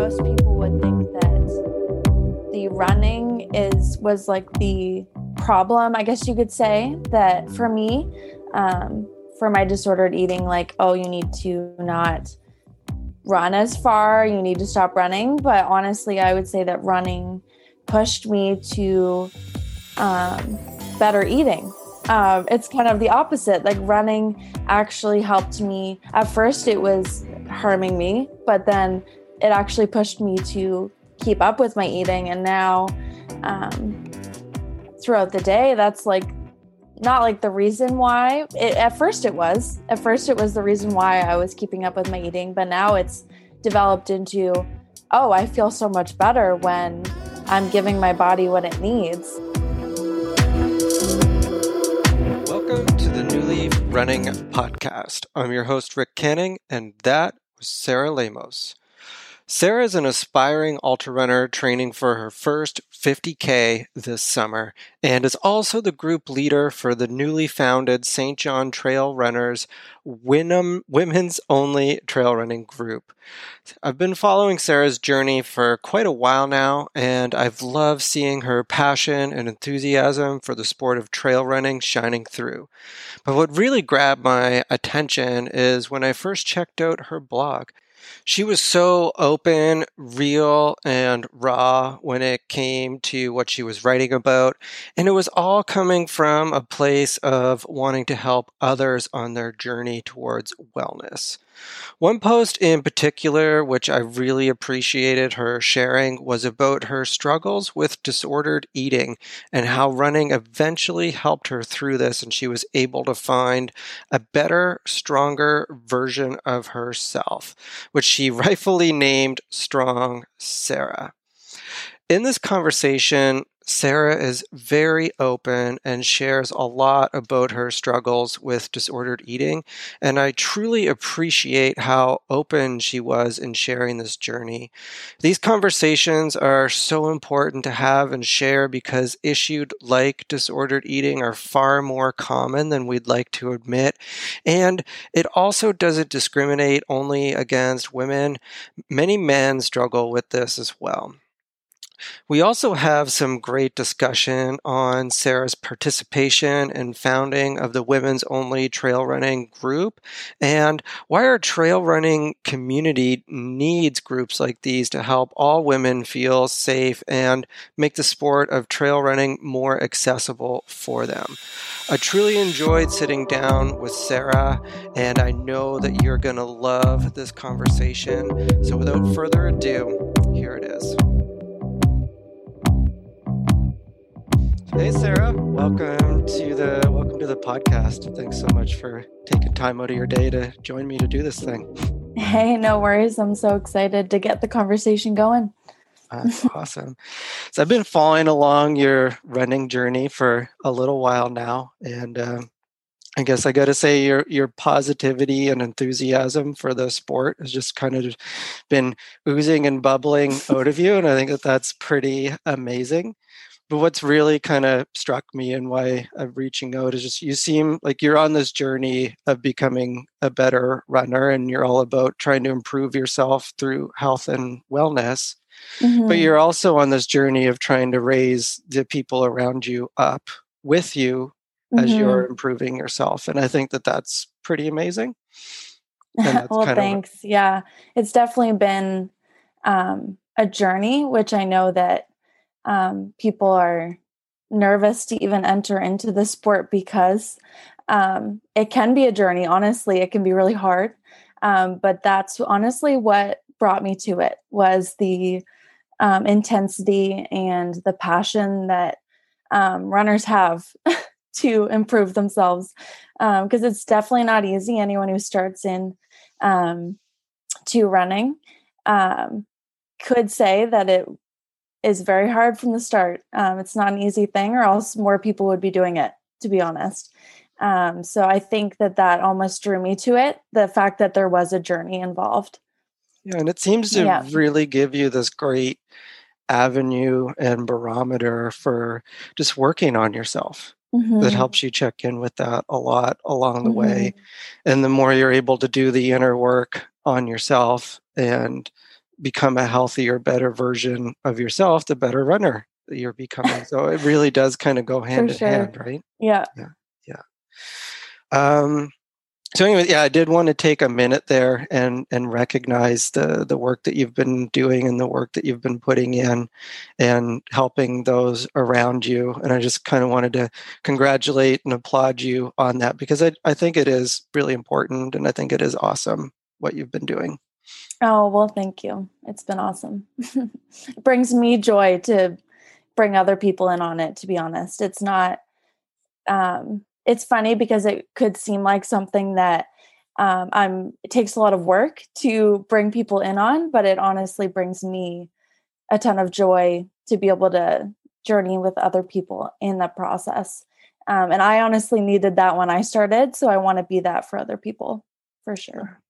most people would think that the running is was like the problem, I guess you could say. That for me, um, for my disordered eating, like, oh, you need to not run as far, you need to stop running. But honestly, I would say that running pushed me to um, better eating. Um, it's kind of the opposite. Like running actually helped me. At first, it was harming me, but then it actually pushed me to keep up with my eating. And now, um, throughout the day, that's like not like the reason why. It, at first, it was. At first, it was the reason why I was keeping up with my eating, but now it's developed into, oh, I feel so much better when I'm giving my body what it needs. Welcome to the New Leaf Running Podcast. I'm your host, Rick Canning, and that was Sarah Lemos. Sarah is an aspiring ultra runner training for her first 50K this summer and is also the group leader for the newly founded St. John Trail Runners Women's Only Trail Running Group. I've been following Sarah's journey for quite a while now, and I've loved seeing her passion and enthusiasm for the sport of trail running shining through. But what really grabbed my attention is when I first checked out her blog. She was so open, real, and raw when it came to what she was writing about. And it was all coming from a place of wanting to help others on their journey towards wellness. One post in particular, which I really appreciated her sharing, was about her struggles with disordered eating and how running eventually helped her through this, and she was able to find a better, stronger version of herself, which she rightfully named Strong Sarah. In this conversation, Sarah is very open and shares a lot about her struggles with disordered eating. And I truly appreciate how open she was in sharing this journey. These conversations are so important to have and share because issues like disordered eating are far more common than we'd like to admit. And it also doesn't discriminate only against women. Many men struggle with this as well. We also have some great discussion on Sarah's participation and founding of the women's only trail running group and why our trail running community needs groups like these to help all women feel safe and make the sport of trail running more accessible for them. I truly enjoyed sitting down with Sarah, and I know that you're going to love this conversation. So, without further ado, here it is. Hey Sarah, welcome to the welcome to the podcast. Thanks so much for taking time out of your day to join me to do this thing. Hey, no worries. I'm so excited to get the conversation going. That's awesome. So I've been following along your running journey for a little while now, and uh, I guess I got to say your your positivity and enthusiasm for the sport has just kind of been oozing and bubbling out of you, and I think that that's pretty amazing but what's really kind of struck me and why I'm reaching out is just you seem like you're on this journey of becoming a better runner and you're all about trying to improve yourself through health and wellness. Mm-hmm. But you're also on this journey of trying to raise the people around you up with you mm-hmm. as you're improving yourself. And I think that that's pretty amazing. well, thanks. Of- yeah, it's definitely been um, a journey, which I know that um, people are nervous to even enter into the sport because um, it can be a journey. Honestly, it can be really hard. Um, but that's honestly what brought me to it was the um, intensity and the passion that um, runners have to improve themselves because um, it's definitely not easy. Anyone who starts in to running could say that it is very hard from the start. Um, it's not an easy thing, or else more people would be doing it, to be honest. Um, so I think that that almost drew me to it the fact that there was a journey involved. Yeah, and it seems to yeah. really give you this great avenue and barometer for just working on yourself. Mm-hmm. That helps you check in with that a lot along the mm-hmm. way. And the more you're able to do the inner work on yourself and become a healthier, better version of yourself, the better runner that you're becoming. so it really does kind of go hand For in sure. hand, right? Yeah. Yeah. Yeah. Um, so anyway, yeah, I did want to take a minute there and and recognize the the work that you've been doing and the work that you've been putting in and helping those around you. And I just kind of wanted to congratulate and applaud you on that because I, I think it is really important and I think it is awesome what you've been doing. Oh, well, thank you. It's been awesome. it brings me joy to bring other people in on it, to be honest. It's not, um, it's funny because it could seem like something that um, I'm, it takes a lot of work to bring people in on, but it honestly brings me a ton of joy to be able to journey with other people in the process. Um, and I honestly needed that when I started. So I want to be that for other people for sure.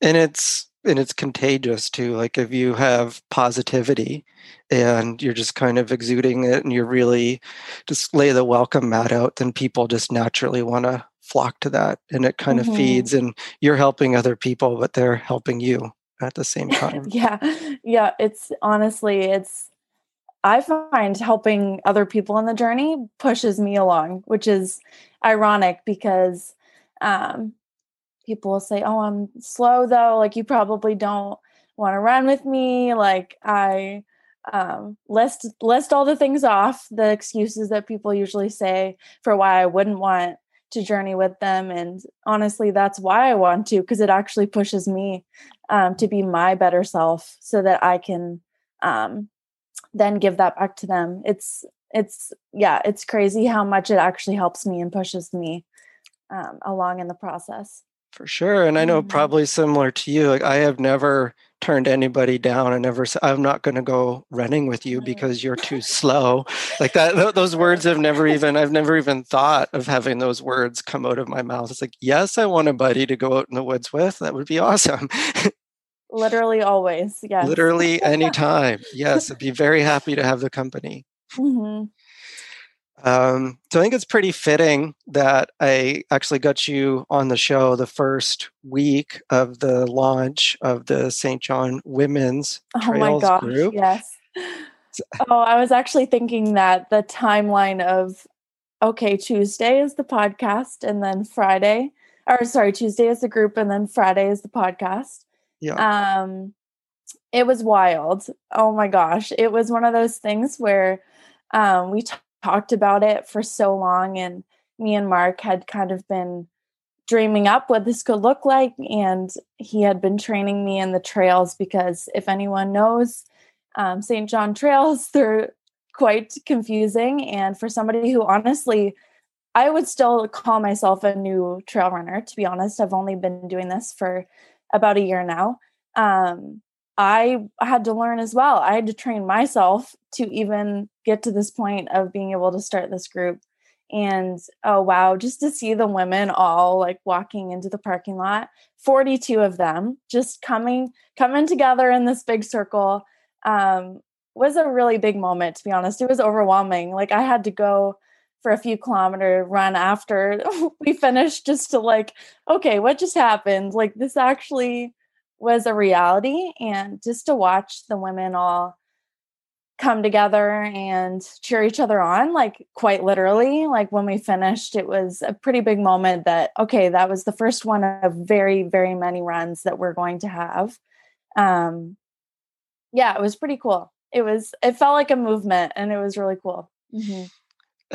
and it's and it's contagious too like if you have positivity and you're just kind of exuding it and you're really just lay the welcome mat out then people just naturally want to flock to that and it kind Mhm. of feeds and you're helping other people but they're helping you at the same time yeah yeah it's honestly it's i find helping other people in the journey pushes me along which is ironic because um people will say oh i'm slow though. Like you probably don't want to run with me. Like i um list list all the things off the excuses that people usually say for why i wouldn't want to journey with them and honestly that's why i want to because it actually pushes me um, to be my better self so that i can um, then give that back to them. It's it's yeah it's crazy how much it actually helps me and pushes me um, along in the process for sure and i know Mhm. probably similar to you like i have never turned anybody down i never said i'm not going to go running with you Mhm. because you're too slow like that th- those words have never even i've never even thought of having those words come out of my mouth it's like yes i want a buddy to go out in the woods with that would be awesome literally always yes literally anytime yes i'd be very happy to have the company hmm um, so i think it's pretty fitting that i actually got you on the show the first week of the launch of the st john women's oh my gosh group. yes. Oh i was actually thinking that the timeline of okay tuesday is the podcast and then friday or sorry tuesday is the group and then friday is the podcast. Yeah. Um it was wild. Oh my gosh. It was one of those things where um we t- talked about it for so long and me and mark had kind of been dreaming up what this could look like and he had been training me in the trails because if anyone knows um, st john trails they're quite confusing and for somebody who honestly i would still call myself a new trail runner to be honest i've only been doing this for about a year now um, i had to learn as well. I had to train myself to even get to this point of being able to start this group. And oh wow just to see the women all like walking into the parking lot 42 of them just coming coming together in this big circle um, was a really big moment to be honest. It was overwhelming. Like i had to go for a few kilometer run after we finished just to like okay what just happened? Like this actually was a reality and just to watch the women all come together and cheer each other on like quite literally like when we finished it was a pretty big moment that okay that was the first one of very very many runs that we're going to have. Um yeah it was pretty cool. It was it felt like a movement and it was really cool. Mm-hmm.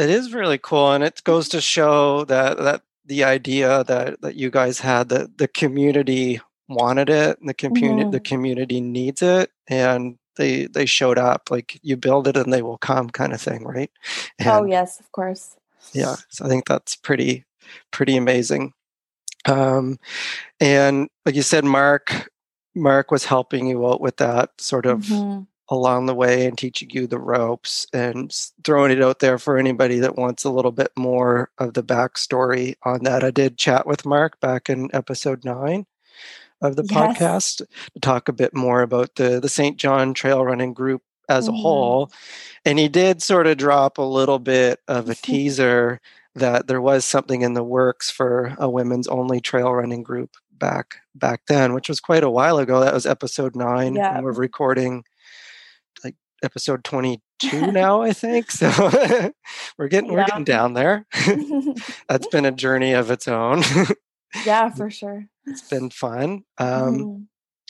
it is really cool and it goes to show that that the idea that that you guys had that the community wanted it and the community Mm-hmm. the community needs it and they they showed up like you build it and they will come kind of thing right and oh yes of course yeah so i think that's pretty pretty amazing um and like you said mark mark was helping you out with that sort of Mhm. along the way and teaching you the ropes and throwing it out there for anybody that wants a little bit more of the backstory on that. I did chat with Mark back in episode nine of the Yes. podcast to talk a bit more about the the St. John Trail Running Group as a Mhm. whole, and he did sort of drop a little bit of a teaser that there was something in the works for a women's only trail running group back back then, which was quite a while ago. That was episode nine, Yeah. and we're recording like episode twenty two now, I think. So we're getting we're getting down there. That's been a journey of its own. Yeah, for sure. it's been fun. Um, Mhm.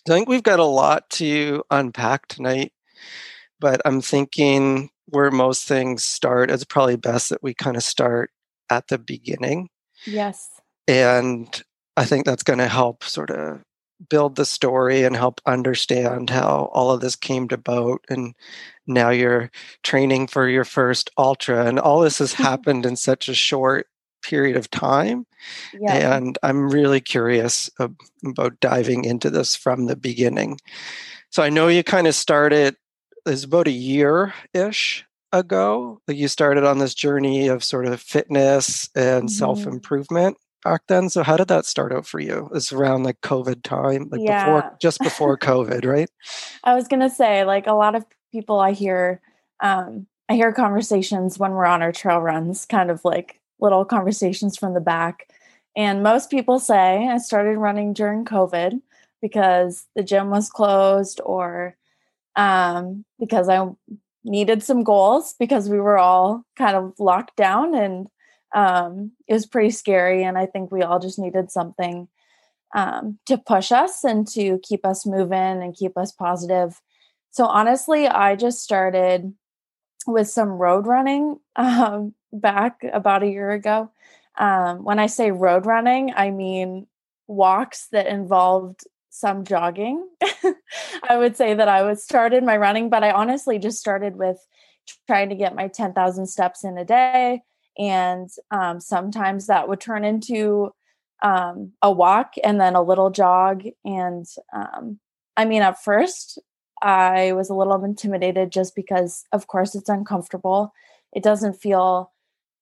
I think we've got a lot to unpack tonight, but I'm thinking where most things start, it's probably best that we kind of start at the beginning. Yes. And I think that's going to help sort of build the story and help understand how all of this came to about. And now you're training for your first ultra, and all this has happened in such a short period of time. Yeah. And I'm really curious about diving into this from the beginning. So I know you kind of started, it's about a year ish ago that you started on this journey of sort of fitness and Mhm. self improvement back then. So how did that start out for you? It's around like COVID time, like Yeah. before, just before COVID, right? I was gonna say, like a lot of people I hear, um, I hear conversations when we're on our trail runs, kind of like little conversations from the back. And most people say I started running during COVID because the gym was closed or um, because I needed some goals because we were all kind of locked down and um, it was pretty scary. And I think we all just needed something um, to push us and to keep us moving and keep us positive. So honestly, I just started with some road running um, back about a year ago. Um, when I say road running, I mean walks that involved some jogging. I would say that I was started my running, but I honestly just started with trying to get my 10,000 steps in a day. And um, sometimes that would turn into um, a walk and then a little jog. And um, I mean, at first, I was a little intimidated just because, of course, it's uncomfortable. It doesn't feel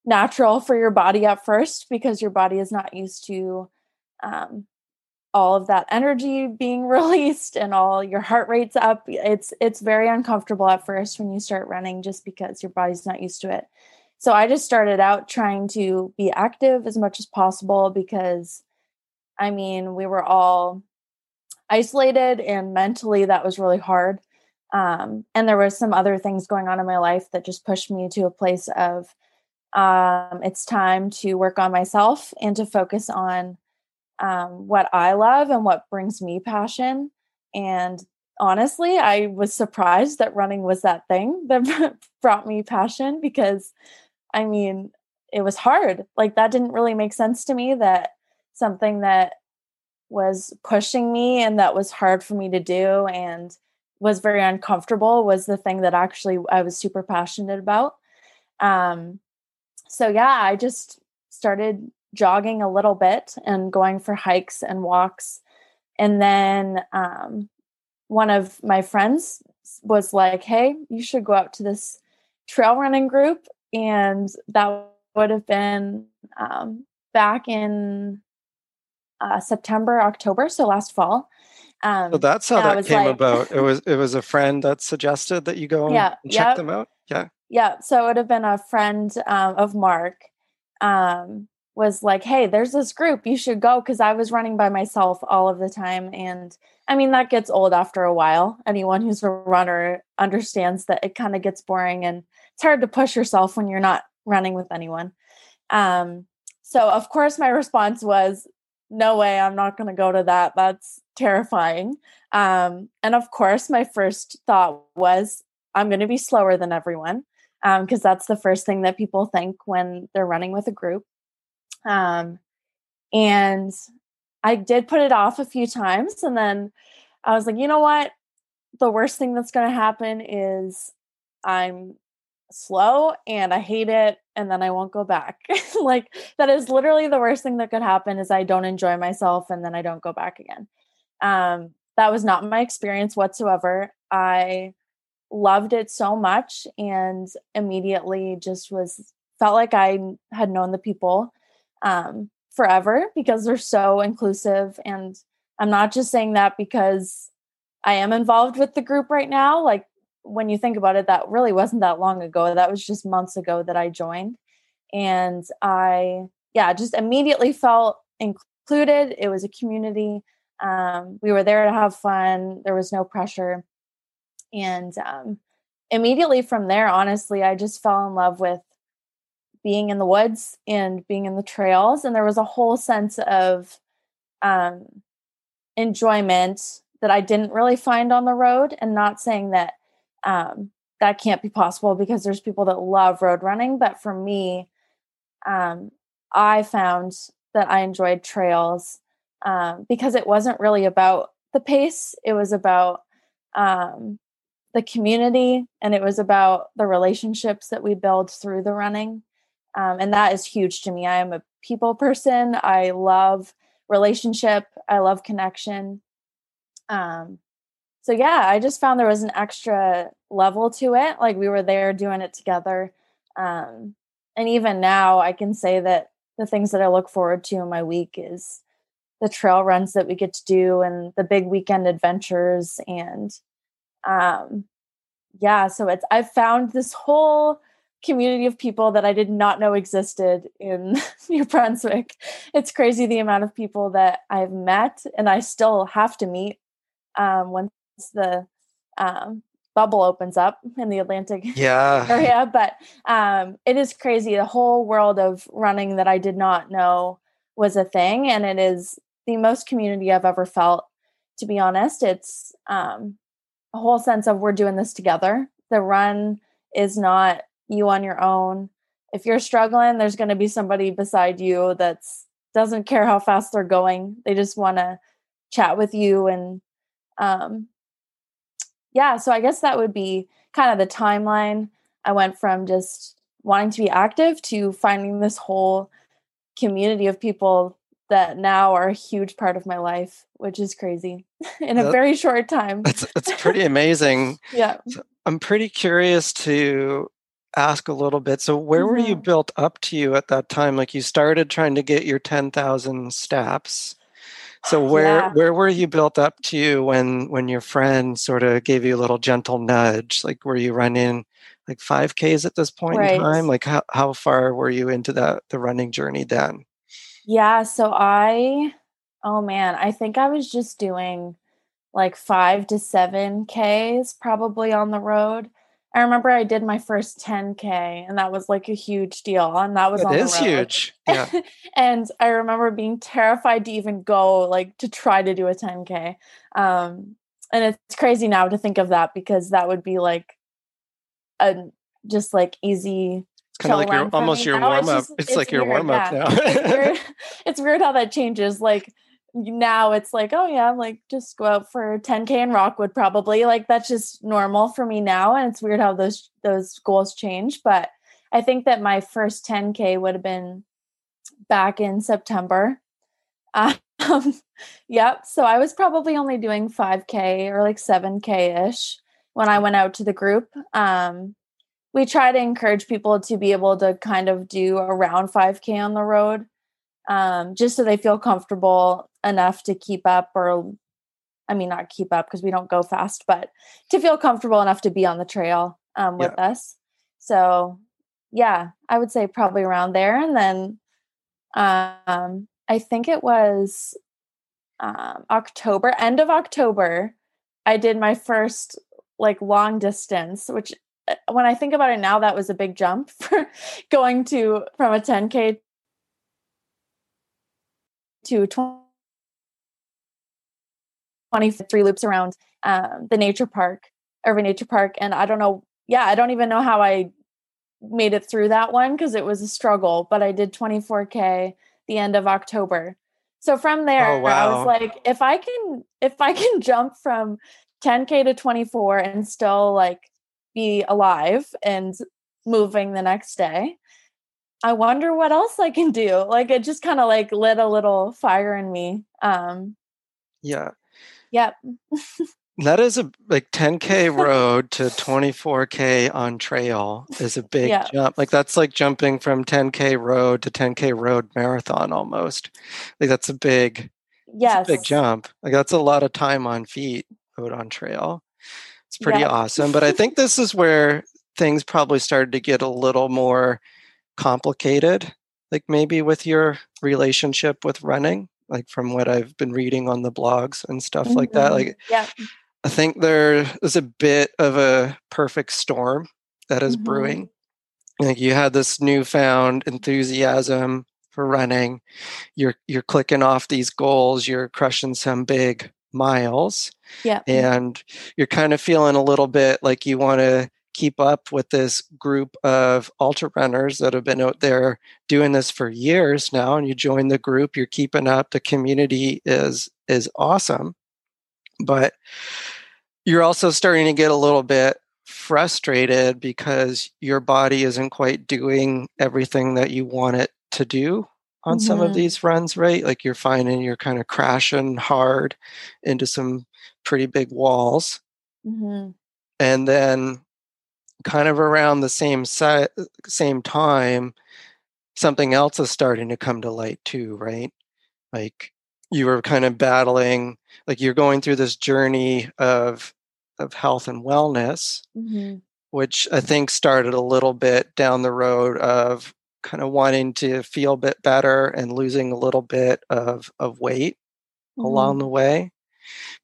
natural for your body at first because your body is not used to um, all of that energy being released and all your heart rate's up. It's it's very uncomfortable at first when you start running just because your body's not used to it. So I just started out trying to be active as much as possible because I mean, we were all isolated and mentally that was really hard. Um, and there was some other things going on in my life that just pushed me to a place of um, it's time to work on myself and to focus on um, what I love and what brings me passion. And honestly, I was surprised that running was that thing that brought me passion because I mean, it was hard. Like, that didn't really make sense to me that something that was pushing me and that was hard for me to do and was very uncomfortable was the thing that actually I was super passionate about. Um, so yeah, I just started jogging a little bit and going for hikes and walks. And then um, one of my friends was like, Hey, you should go out to this trail running group. And that would have been um, back in uh, September, October, so last fall. Um, So that's how that came like- about. It was it was a friend that suggested that you go and check yep. them out. Yeah. Yeah so it would have been a friend um, of mark um, was like hey there's this group you should go because i was running by myself all of the time and i mean that gets old after a while. Anyone who's a runner understands that it kind of gets boring and it's hard to push yourself when you're not running with anyone. Um, so of course my response was no way i'm not going to go to that that's terrifying. Um, and of course my first thought was i'm going to be slower than everyone because that's the first thing that people think when they're running with a group. Um, and I did put it off a few times, and then I was like, you know what? The worst thing that's going to happen is I'm slow and I hate it, and then I won't go back. like that is literally the worst thing that could happen is I don't enjoy myself and then I don't go back again. Um, that was not my experience whatsoever. I loved it so much and immediately just was felt like I had known the people um, forever because they're so inclusive. And I'm not just saying that because I am involved with the group right now. Like when you think about it, that really wasn't that long ago. That was just months ago that I joined. And I, yeah, just immediately felt included. It was a community. Um, we were there to have fun. There was no pressure. And um, immediately from there, honestly, I just fell in love with being in the woods and being in the trails. And there was a whole sense of um, enjoyment that I didn't really find on the road. And not saying that um, that can't be possible because there's people that love road running. But for me, um, I found that I enjoyed trails um, because it wasn't really about the pace, it was about um, the community and it was about the relationships that we build through the running. Um, and that is huge to me. I am a people person. I love relationship, I love connection. Um, so yeah, I just found there was an extra level to it. Like we were there doing it together. Um, and even now, I can say that the things that I look forward to in my week is the trail runs that we get to do and the big weekend adventures and um yeah so it's i've found this whole community of people that i did not know existed in new brunswick it's crazy the amount of people that i've met and i still have to meet um once the um bubble opens up in the Atlantic yeah. area. But um, it is crazy. The whole world of running that I did not know was a thing. And it is the most community I've ever felt, to be honest. It's um, a whole sense of we're doing this together. The run is not you on your own. If you're struggling, there's going to be somebody beside you that's doesn't care how fast they're going. They just want to chat with you and um, yeah, so I guess that would be kind of the timeline. I went from just wanting to be active to finding this whole community of people that now are a huge part of my life, which is crazy in a very short time. That's that's pretty amazing. yeah. So I'm pretty curious to ask a little bit. So where mm-hmm. were you mm-hmm. built up to you at that time? Like you started trying to get your 10,000 steps. So where yeah. where were you built up to when when your friend sort of gave you a little gentle nudge? Like were you running like 5Ks at this point right. in time? Like how, how far were you into that the running journey then? Yeah, so I oh man, I think I was just doing like 5 to 7 Ks probably on the road. I remember I did my first 10k and that was like a huge deal and that was it on is huge. Yeah. and I remember being terrified to even go like to try to do a 10k. Um and it's crazy now to think of that because that would be like a just like easy it's kind of like your almost your warm up. It's, it's, it's, like your warm up yeah. now. it's, weird. it's weird how that changes. Like now it's like, oh yeah, I'm like just go out for 10k in Rockwood probably. Like that's just normal for me now. And it's weird how those those goals change. But I think that my first 10k would have been back in September. Um, yep. So I was probably only doing 5k or like 7k ish when I went out to the group. Um, we try to encourage people to be able to kind of do around 5k on the road um, just so they feel comfortable enough to keep up or i mean not keep up because we don't go fast but to feel comfortable enough to be on the trail um, with yeah. us so yeah i would say probably around there and then um, i think it was um, october end of october i did my first like long distance which when i think about it now that was a big jump for going to from a 10k to 23 loops around um, the nature park, Irving Nature Park. And I don't know, yeah, I don't even know how I made it through that one because it was a struggle, but I did 24K the end of October. So from there, oh, wow. I was like, if I can, if I can jump from 10K to 24 and still like be alive and moving the next day, I wonder what else I can do. Like it just kind of like lit a little fire in me. Um Yeah. Yep. that is a like 10k road to 24k on trail is a big yeah. jump. Like that's like jumping from 10k road to 10k road marathon almost. Like that's a big yes. A big jump. Like that's a lot of time on feet out on trail. It's pretty yep. awesome. But I think this is where things probably started to get a little more complicated like maybe with your relationship with running like from what I've been reading on the blogs and stuff mm-hmm. like that. Mm-hmm. Like, yeah. I think there is a bit of a perfect storm that is mm-hmm. brewing. Like you had this newfound enthusiasm for running. You're you're clicking off these goals. You're crushing some big miles. Yeah. Mm. And you're kind of feeling a little bit like you want to keep up with this group of ultra runners that have been out there doing this for years now and you join the group you're keeping up the community is is awesome but you're also starting to get a little bit frustrated because your body isn't quite doing everything that you want it to do on some of mm-hmm. these runs right like you're finding you're kind of crashing hard into some pretty big walls mm-hmm. and then kind of around the same si- same time something else is starting to come to light too right like you were kind of battling like you're going through this journey of of health and wellness mm-hmm. which i think started a little bit down the road of kind of wanting to feel a bit better and losing a little bit of of weight mm-hmm. along the way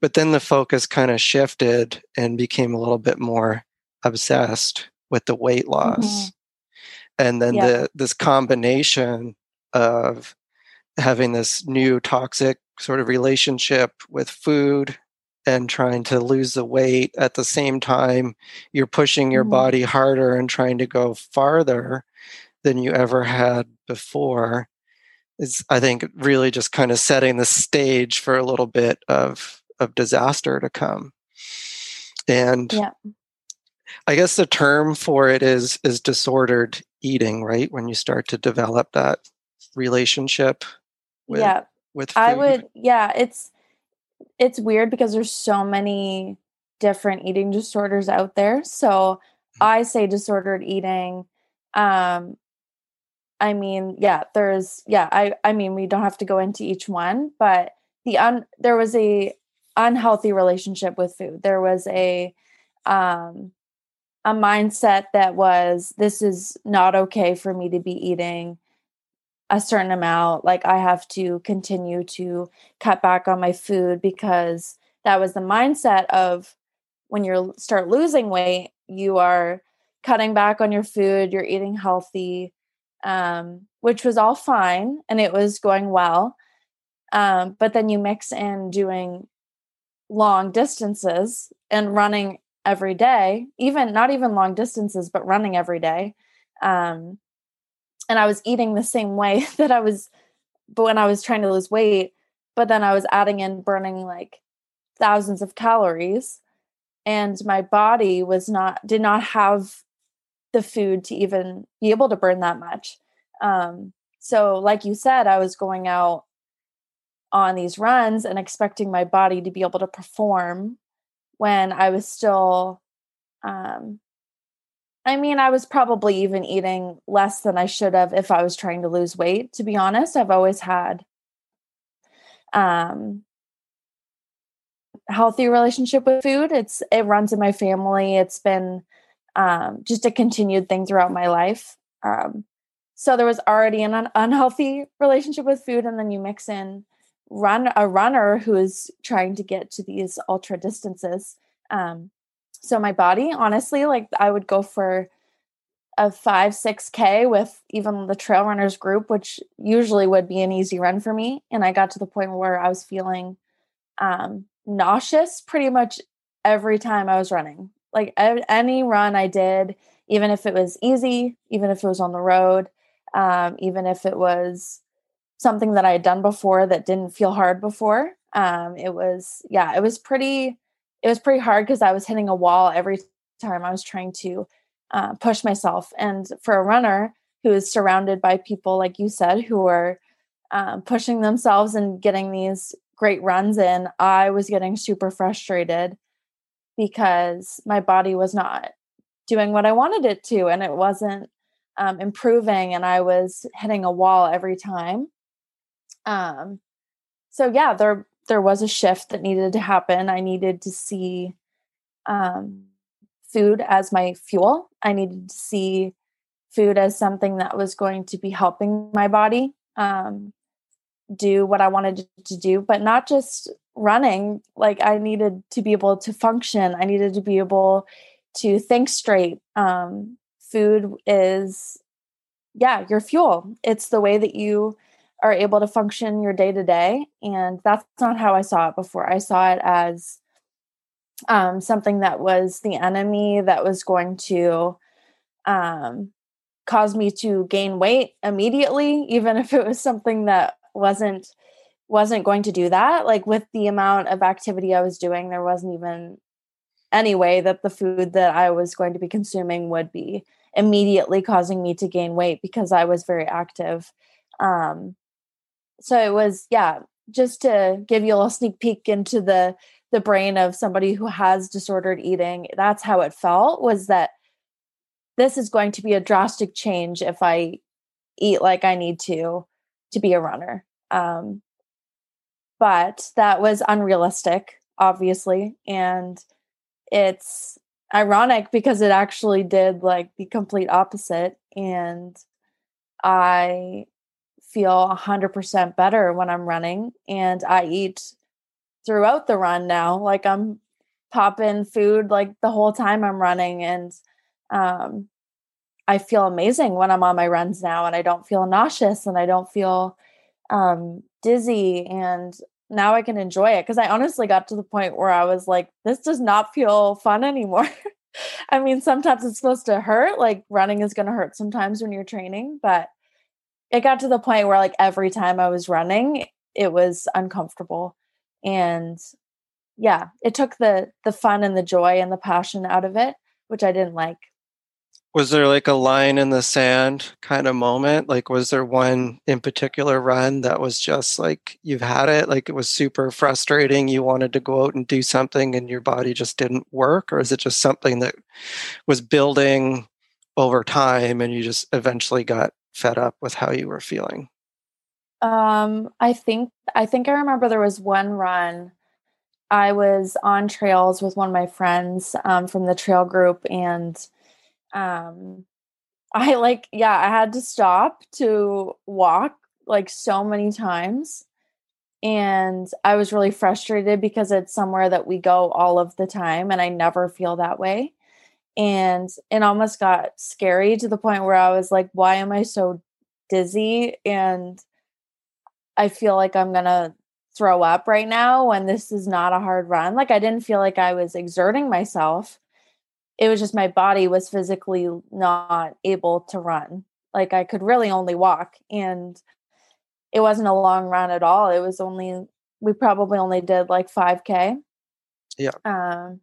but then the focus kind of shifted and became a little bit more obsessed with the weight loss mm-hmm. and then yeah. the this combination of having this new toxic sort of relationship with food and trying to lose the weight at the same time you're pushing your mm-hmm. body harder and trying to go farther than you ever had before is i think really just kind of setting the stage for a little bit of of disaster to come and yeah. I guess the term for it is is disordered eating, right? When you start to develop that relationship with yeah. with food. I would yeah, it's it's weird because there's so many different eating disorders out there. So mm-hmm. I say disordered eating um I mean, yeah, there's yeah, I I mean, we don't have to go into each one, but the un there was a unhealthy relationship with food. There was a um a mindset that was this is not okay for me to be eating a certain amount like i have to continue to cut back on my food because that was the mindset of when you start losing weight you are cutting back on your food you're eating healthy um, which was all fine and it was going well um, but then you mix in doing long distances and running every day, even not even long distances, but running every day. Um, and I was eating the same way that I was, but when I was trying to lose weight, but then I was adding in burning like thousands of calories, and my body was not did not have the food to even be able to burn that much. Um, so, like you said, I was going out on these runs and expecting my body to be able to perform when I was still um I mean, I was probably even eating less than I should have if I was trying to lose weight, to be honest. I've always had um healthy relationship with food. It's it runs in my family. It's been um just a continued thing throughout my life. Um so there was already an un- unhealthy relationship with food and then you mix in run a runner who is trying to get to these ultra distances. Um so my body honestly like i would go for a 5 6k with even the trail runners group which usually would be an easy run for me. And i got to the point where i was feeling um nauseous pretty much every time i was running like any run i did even if it was easy even if it was on the road um, even if it was something that I had done before that didn't feel hard before. Um, it was, yeah, it was pretty, it was pretty hard because I was hitting a wall every time I was trying to uh, push myself. And for a runner who is surrounded by people, like you said, who are um, pushing themselves and getting these great runs in, I was getting super frustrated because my body was not doing what I wanted it to, and it wasn't um, improving, and I was hitting a wall every time. Um, so yeah, there there was a shift that needed to happen. I needed to see um, food as my fuel. I needed to see food as something that was going to be helping my body. Um, do what I wanted to do, but not just running. Like I needed to be able to function. I needed to be able to think straight. Um, food is, yeah, your fuel. It's the way that you are able to function your day to day. And that's not how I saw it before. I saw it as um, something that was the enemy that was going to um, cause me to gain weight immediately, even if it was something that wasn't wasn't going to do that. Like with the amount of activity I was doing, there wasn't even any way that the food that I was going to be consuming would be immediately causing me to gain weight because I was very active. Um, so it was, yeah, just to give you a little sneak peek into the the brain of somebody who has disordered eating. That's how it felt was that this is going to be a drastic change if I eat like I need to to be a runner. Um, but that was unrealistic, obviously. And it's ironic because it actually did like the complete opposite. And I feel 100% better when I'm running and I eat throughout the run now. Like I'm popping food like the whole time I'm running and um I feel amazing when I'm on my runs now and I don't feel nauseous and I don't feel um dizzy and now I can enjoy it because I honestly got to the point where I was like this does not feel fun anymore. I mean sometimes it's supposed to hurt like running is going to hurt sometimes when you're training but it got to the point where like every time I was running it was uncomfortable and yeah it took the the fun and the joy and the passion out of it which i didn't like was there like a line in the sand kind of moment? Like was there one in particular run that was just like you've had it like it was super frustrating you wanted to go out and do something and your body just didn't work? Or is it just something that was building over time and you just eventually got fed up with how you were feeling? Um, I think I think I remember there was one run. I was on trails with one of my friends um, from the trail group, and um, I like yeah, I had to stop to walk like so many times, and I was really frustrated because it's somewhere that we go all of the time, and I never feel that way. And it almost got scary to the point where I was like, why am I so dizzy? And I feel like I'm going to throw up right now when this is not a hard run. Like I didn't feel like I was exerting myself. It was just my body was physically not able to run. Like I could really only walk and it wasn't a long run at all. It was only we probably only did like 5k. Yeah. Um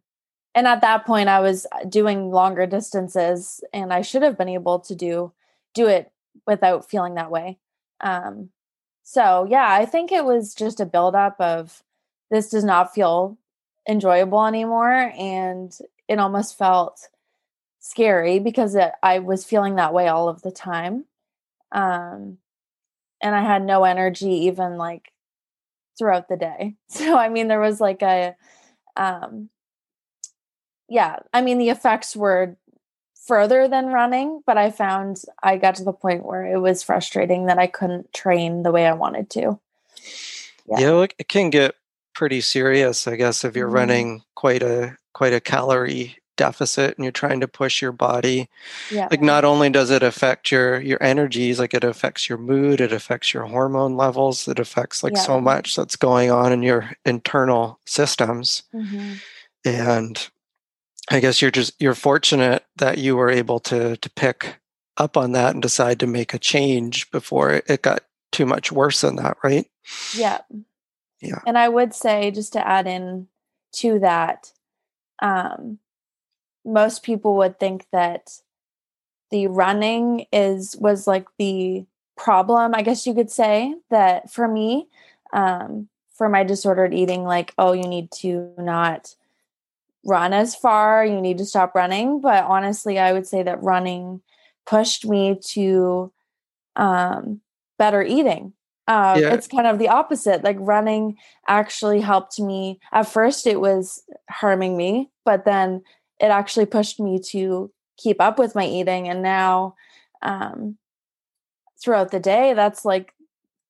and at that point I was doing longer distances and I should have been able to do do it without feeling that way. Um so yeah, I think it was just a buildup of this does not feel enjoyable anymore. And it almost felt scary because it, I was feeling that way all of the time. Um, and I had no energy even like throughout the day. So, I mean, there was like a, um, yeah, I mean, the effects were further than running, but I found I got to the point where it was frustrating that I couldn't train the way I wanted to. Yeah, yeah it can get pretty serious, I guess, if you're mm-hmm. running quite a quite a calorie deficit and you're trying to push your body. Yeah. Like not only does it affect your your energies, like it affects your mood, it affects your hormone levels, it affects like yeah. so much that's going on in your internal systems. Mm-hmm. And I guess you're just you're fortunate that you were able to to pick up on that and decide to make a change before it got too much worse than that, right? Yeah. Yeah. And I would say just to add in to that, um, most people would think that the running is was like the problem, I guess you could say, that for me, um, for my disordered eating, like, oh, you need to not run as far, you need to stop running. But honestly, I would say that running pushed me to um, better eating. Uh, yeah. It's kind of the opposite. Like running actually helped me. At first, it was harming me, but then it actually pushed me to keep up with my eating. And now, um, throughout the day, that's like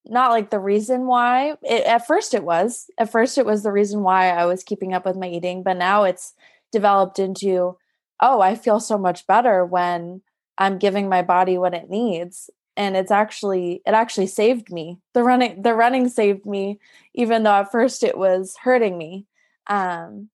not like the reason why. It, at first, it was. At first, it was the reason why I was keeping up with my eating, but now it's developed into, oh, I feel so much better when I'm giving my body what it needs. And it's actually it actually saved me. The running the running saved me, even though at first it was hurting me. Um,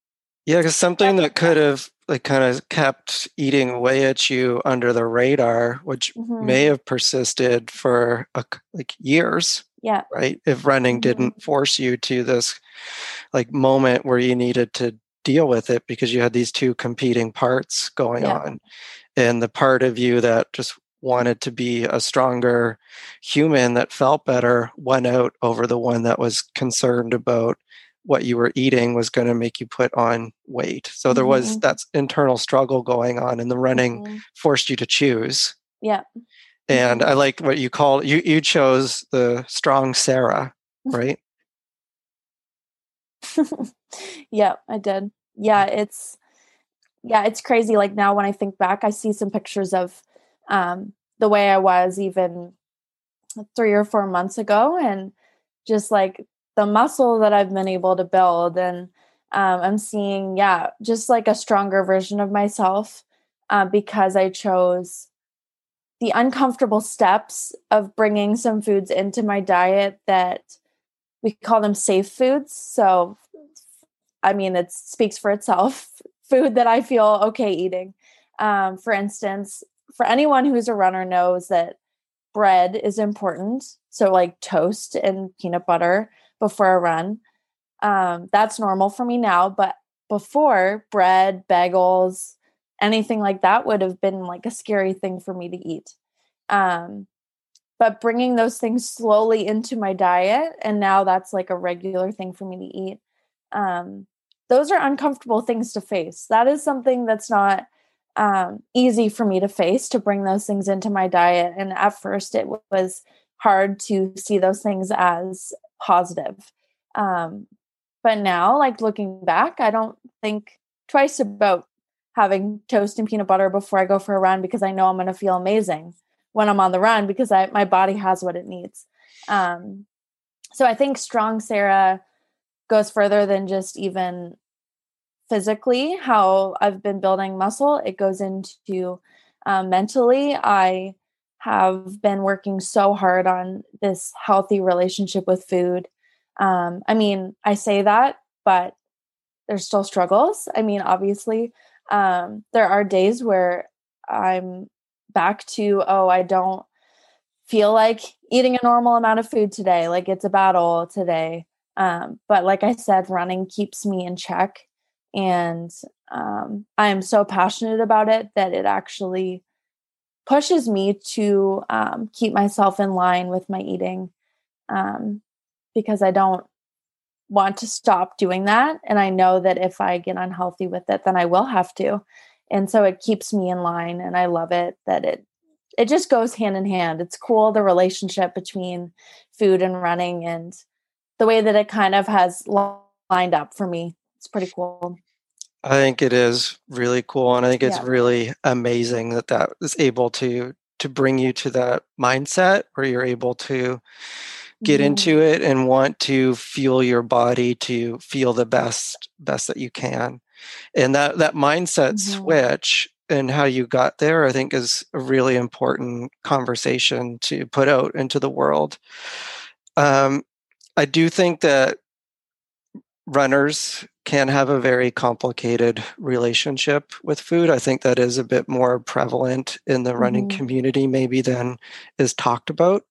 yeah, because something that could have like kind of kept eating away at you under the radar, which mm-hmm. may have persisted for a, like years. Yeah. Right. If running mm-hmm. didn't force you to this like moment where you needed to deal with it because you had these two competing parts going yeah. on. And the part of you that just wanted to be a stronger human that felt better went out over the one that was concerned about what you were eating was going to make you put on weight. So there was mm-hmm. that internal struggle going on, and the running mm-hmm. forced you to choose. Yeah. And mm-hmm. I like what you call you. You chose the strong Sarah, right? yeah, I did. Yeah, it's yeah, it's crazy. Like now, when I think back, I see some pictures of um, the way I was even three or four months ago, and just like the muscle that I've been able to build. And um, I'm seeing, yeah, just like a stronger version of myself uh, because I chose the uncomfortable steps of bringing some foods into my diet that we call them safe foods. So, I mean, it speaks for itself. Food that I feel okay eating. Um, for instance, for anyone who's a runner knows that bread is important. So, like toast and peanut butter before a run. Um, that's normal for me now, but before bread, bagels, anything like that would have been like a scary thing for me to eat. Um, but bringing those things slowly into my diet, and now that's like a regular thing for me to eat. Um, those are uncomfortable things to face. That is something that's not um, easy for me to face to bring those things into my diet. And at first, it was hard to see those things as positive. Um, but now, like looking back, I don't think twice about having toast and peanut butter before I go for a run because I know I'm going to feel amazing when I'm on the run because I, my body has what it needs. Um, so I think strong Sarah goes further than just even physically how I've been building muscle. It goes into um, mentally. I have been working so hard on this healthy relationship with food. Um, I mean, I say that, but there's still struggles. I mean, obviously, um, there are days where I'm back to, oh, I don't feel like eating a normal amount of food today. Like it's a battle today. Um, but like I said, running keeps me in check. And um, I am so passionate about it that it actually pushes me to um, keep myself in line with my eating um, because I don't want to stop doing that. And I know that if I get unhealthy with it, then I will have to. And so it keeps me in line and I love it that it it just goes hand in hand. It's cool the relationship between food and running and the way that it kind of has lined up for me. It's pretty cool. I think it is really cool, and I think it's yeah. really amazing that that is able to to bring you to that mindset where you're able to get mm-hmm. into it and want to fuel your body to feel the best best that you can, and that that mindset mm-hmm. switch and how you got there, I think, is a really important conversation to put out into the world. Um, I do think that runners can have a very complicated relationship with food. I think that is a bit more prevalent in the running mm-hmm. community, maybe than is talked about.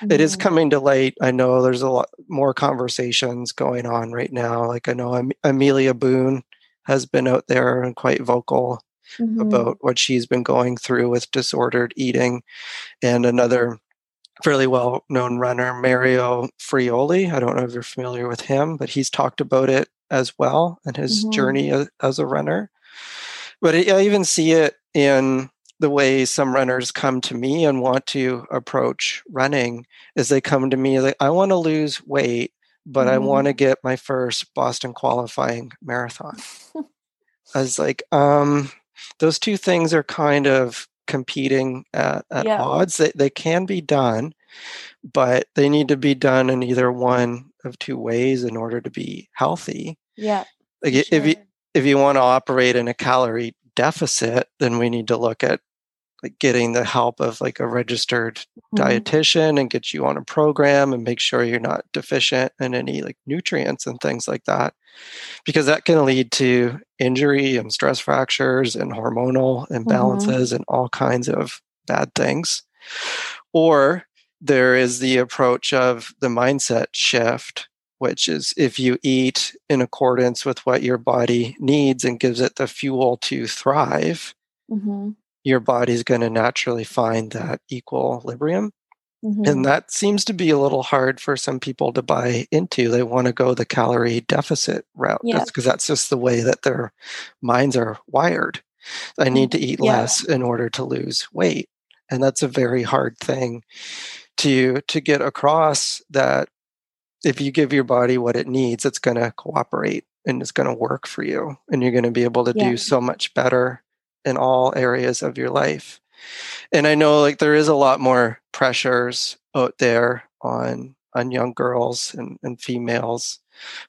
Mm-hmm. It is coming to light. I know there's a lot more conversations going on right now. Like I know Am- Amelia Boone has been out there and quite vocal mm-hmm. about what she's been going through with disordered eating, and another fairly well known runner, Mario Fraioli. I don't know if you're familiar with him, but he's talked about it as well and his mm-hmm. journey as, a runner. But I even see it in the way some runners come to me and want to approach running is they come to me like I want to lose weight, but mm-hmm. I want to get my first Boston qualifying marathon. I was like, um, those two things are kind of competing at, at yeah. odds. They, they can be done. but they need to be done in either one of two ways in order to be healthy. Yeah. Like sure. if you if you want to operate in a calorie deficit, then we need to look at like getting the help of like a registered mm-hmm. dietitian and get you on a program and make sure you're not deficient in any like nutrients and things like that because that can lead to injury and stress fractures and hormonal mm-hmm. imbalances mm-hmm. and all kinds of bad things or there is the approach of the mindset shift which is if you eat in accordance with what your body needs and gives it the fuel to thrive mm-hmm your body's going to naturally find that equilibrium. Mm-hmm. And that seems to be a little hard for some people to buy into. They want to go the calorie deficit route yeah. because that's just the way that their minds are wired. I need to eat yeah. less in order to lose weight. And that's a very hard thing to to get across that if you give your body what it needs, it's going to cooperate and it's going to work for you and you're going to be able to yeah. do so much better in all areas of your life. And I know like there is a lot more pressures out there on on young girls and, and females,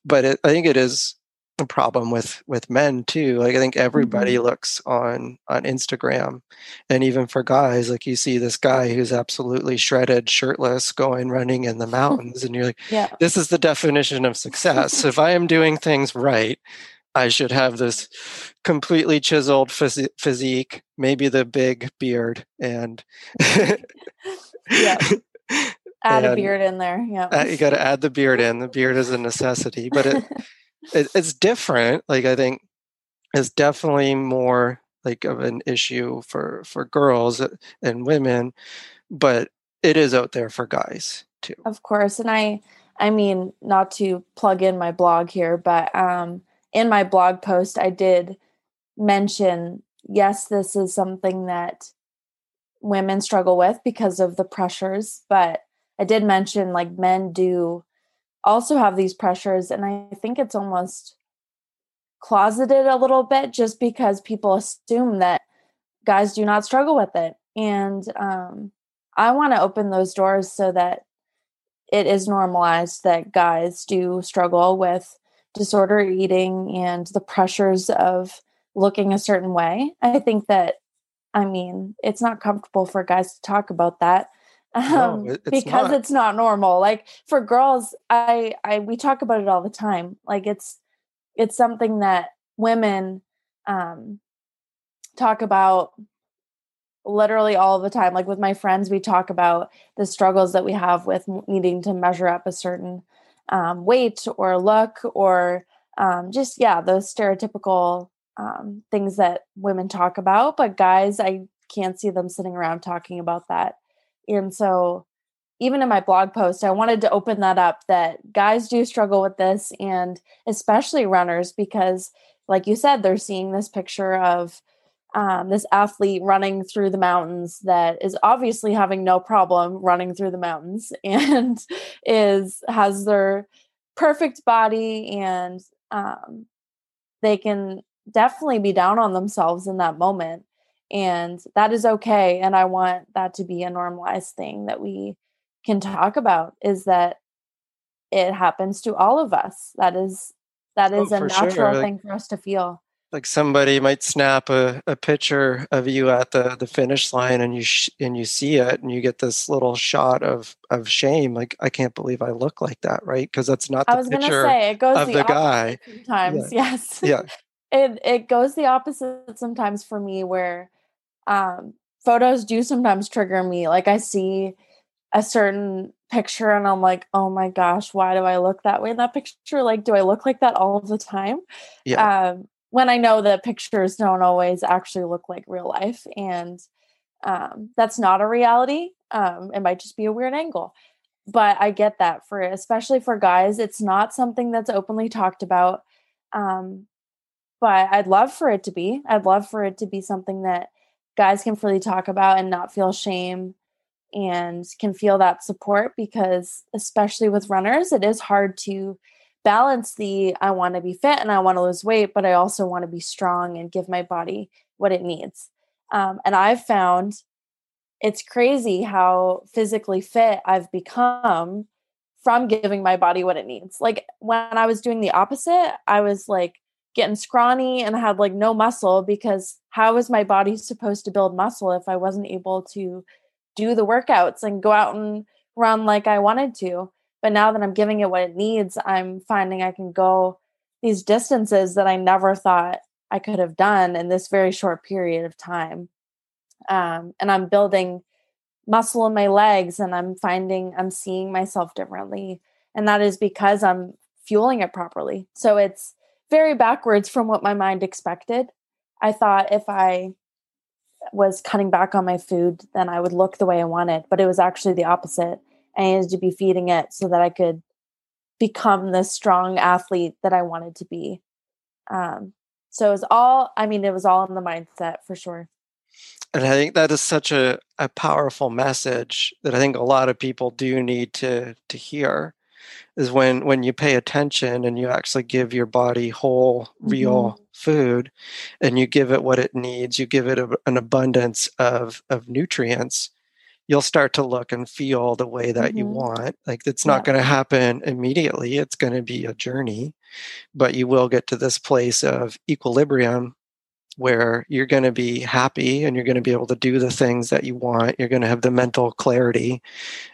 but it, I think it is a problem with with men too. Like I think everybody mm-hmm. looks on on Instagram, and even for guys, like you see this guy who's absolutely shredded, shirtless, going running in the mountains, and you're like, yeah. this is the definition of success. if I am doing things right, I should have this completely chiseled phys- physique, maybe the big beard, and yeah, add and a beard in there. Yeah, you got to add the beard in. The beard is a necessity, but it, it it's different. Like I think it's definitely more like of an issue for for girls and women, but it is out there for guys too. Of course, and I I mean not to plug in my blog here, but um in my blog post, I did mention yes, this is something that women struggle with because of the pressures, but I did mention like men do also have these pressures. And I think it's almost closeted a little bit just because people assume that guys do not struggle with it. And um, I want to open those doors so that it is normalized that guys do struggle with disorder eating and the pressures of looking a certain way. I think that, I mean, it's not comfortable for guys to talk about that. Um, no, it's because not. it's not normal. Like for girls, I, I, we talk about it all the time. Like it's, it's something that women, um, talk about literally all the time. Like with my friends, we talk about the struggles that we have with needing to measure up a certain um, weight or look or um, just yeah those stereotypical um, things that women talk about but guys i can't see them sitting around talking about that. And so even in my blog post i wanted to open that up that guys do struggle with this and especially runners because like you said they're seeing this picture of um, this athlete running through the mountains that is obviously having no problem running through the mountains and is has their perfect body and um, they can definitely be down on themselves in that moment and that is okay and i want that to be a normalized thing that we can talk about is that it happens to all of us that is that oh, oh, a natural sure. thing for us to feel like somebody might snap a, a picture of you at the, the finish line and you sh- and you see it and you get this little shot of of shame like i can't believe i look like that right? Because that's not the I was picture gonna say, it goes of the, the guy. sometimes yeah. yes. Yeah. It it goes the opposite sometimes for me where um photos do sometimes trigger me like i see a certain picture and i'm like oh my gosh why do i look that way in that picture? Like do i look like that all of the time? Yeah. Um when I know that pictures don't always actually look like real life. And um, that's not a reality. Um, it might just be a weird angle. But I get that for especially for guys, it's not something that's openly talked about. Um, but I'd love for it to be. I'd love for it to be something that guys can freely talk about and not feel shame and can feel that support because especially with runners, it is hard to balance the I want to be fit and I want to lose weight, but I also want to be strong and give my body what it needs. Um, and I've found it's crazy how physically fit I've become from giving my body what it needs. Like when I was doing the opposite, I was like getting scrawny and had like no muscle because how is my body supposed to build muscle if I wasn't able to do the workouts and go out and run like I wanted to? But now that I'm giving it what it needs, I'm finding I can go these distances that I never thought I could have done in this very short period of time. Um, and I'm building muscle in my legs and I'm finding I'm seeing myself differently. And that is because I'm fueling it properly. So it's very backwards from what my mind expected. I thought if I was cutting back on my food, then I would look the way I wanted, but it was actually the opposite. I needed to be feeding it so that I could become the strong athlete that I wanted to be. Um, so it was all, I mean, it was all in the mindset for sure. And I think that is such a, a powerful message that I think a lot of people do need to to hear is when when you pay attention and you actually give your body whole real mm-hmm. food and you give it what it needs you give it a, an abundance of of nutrients you'll start to look and feel the way that mm-hmm. you want like it's not yeah. going to happen immediately it's going to be a journey but you will get to this place of equilibrium where you're going to be happy and you're going to be able to do the things that you want. You're going to have the mental clarity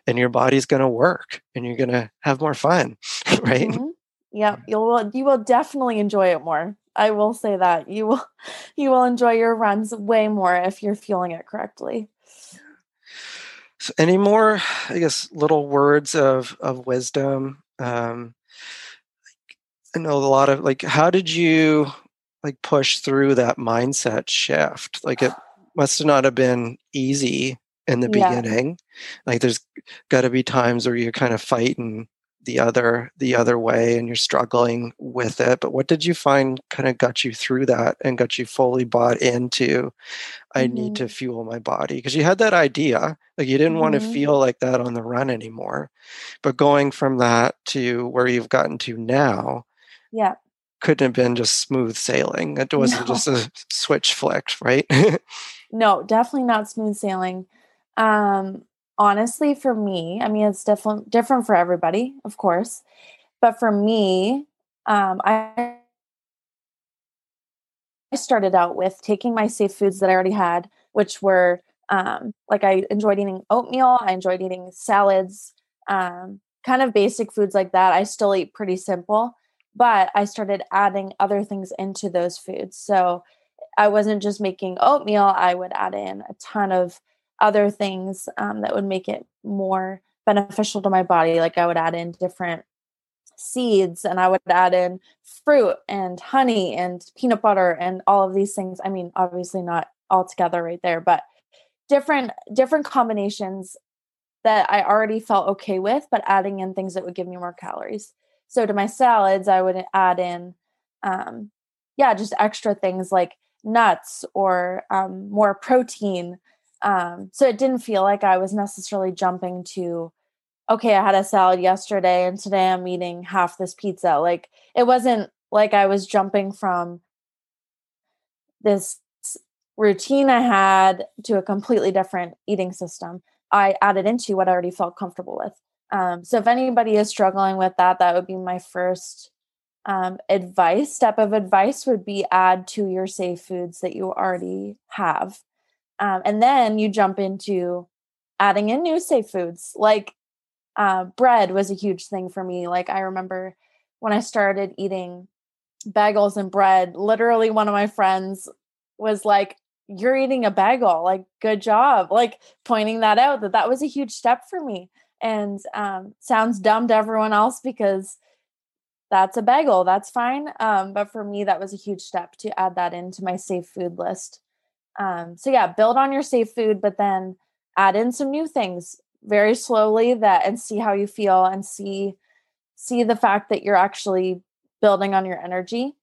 and your body's going to work and you're going to have more fun, right? Mm-hmm. Yeah, you will you will definitely enjoy it more. I will say that. You will you will enjoy your runs way more if you're fueling it correctly. So any more, I guess, little words of of wisdom? Um, I know a lot of like, how did you like push through that mindset shift like it must not have been easy in the yeah. beginning like there's got to be times where you're kind of fighting the other the other way and you're struggling with it but what did you find kind of got you through that and got you fully bought into i mm-hmm. need to fuel my body because you had that idea like you didn't mm-hmm. want to feel like that on the run anymore but going from that to where you've gotten to now yeah couldn't have been just smooth sailing. It wasn't no. just a switch flicked, right? no, definitely not smooth sailing. Um, honestly, for me, I mean, it's different different for everybody, of course, but for me, um, I I started out with taking my safe foods that I already had, which were um, like I enjoyed eating oatmeal, I enjoyed eating salads, um, kind of basic foods like that. I still eat pretty simple but I started adding other things into those foods. So I wasn't just making oatmeal, I would add in a ton of other things um, that would make it more beneficial to my body. Like I would add in different seeds and I would add in fruit and honey and peanut butter and all of these things. I mean, obviously not all together right there, but different different combinations that I already felt okay with, but adding in things that would give me more calories. So to my salads, I would add in, um, yeah, just extra things like nuts or um, more protein. Um, so it didn't feel like I was necessarily jumping to, okay, I had a salad yesterday and today I'm eating half this pizza. Like it wasn't like I was jumping from this routine I had to a completely different eating system. I added into what I already felt comfortable with. Um, so if anybody is struggling with that, that would be my first um, advice. Step of advice would be add to your safe foods that you already have. Um, and then you jump into adding in new safe foods. Like uh, bread was a huge thing for me. Like I remember when I started eating bagels and bread, literally one of my friends was like, you're eating a bagel like good job like pointing that out that that was a huge step for me and um, sounds dumb to everyone else because that's a bagel that's fine um, but for me that was a huge step to add that into my safe food list um, so yeah build on your safe food but then add in some new things very slowly that and see how you feel and see see the fact that you're actually building on your energy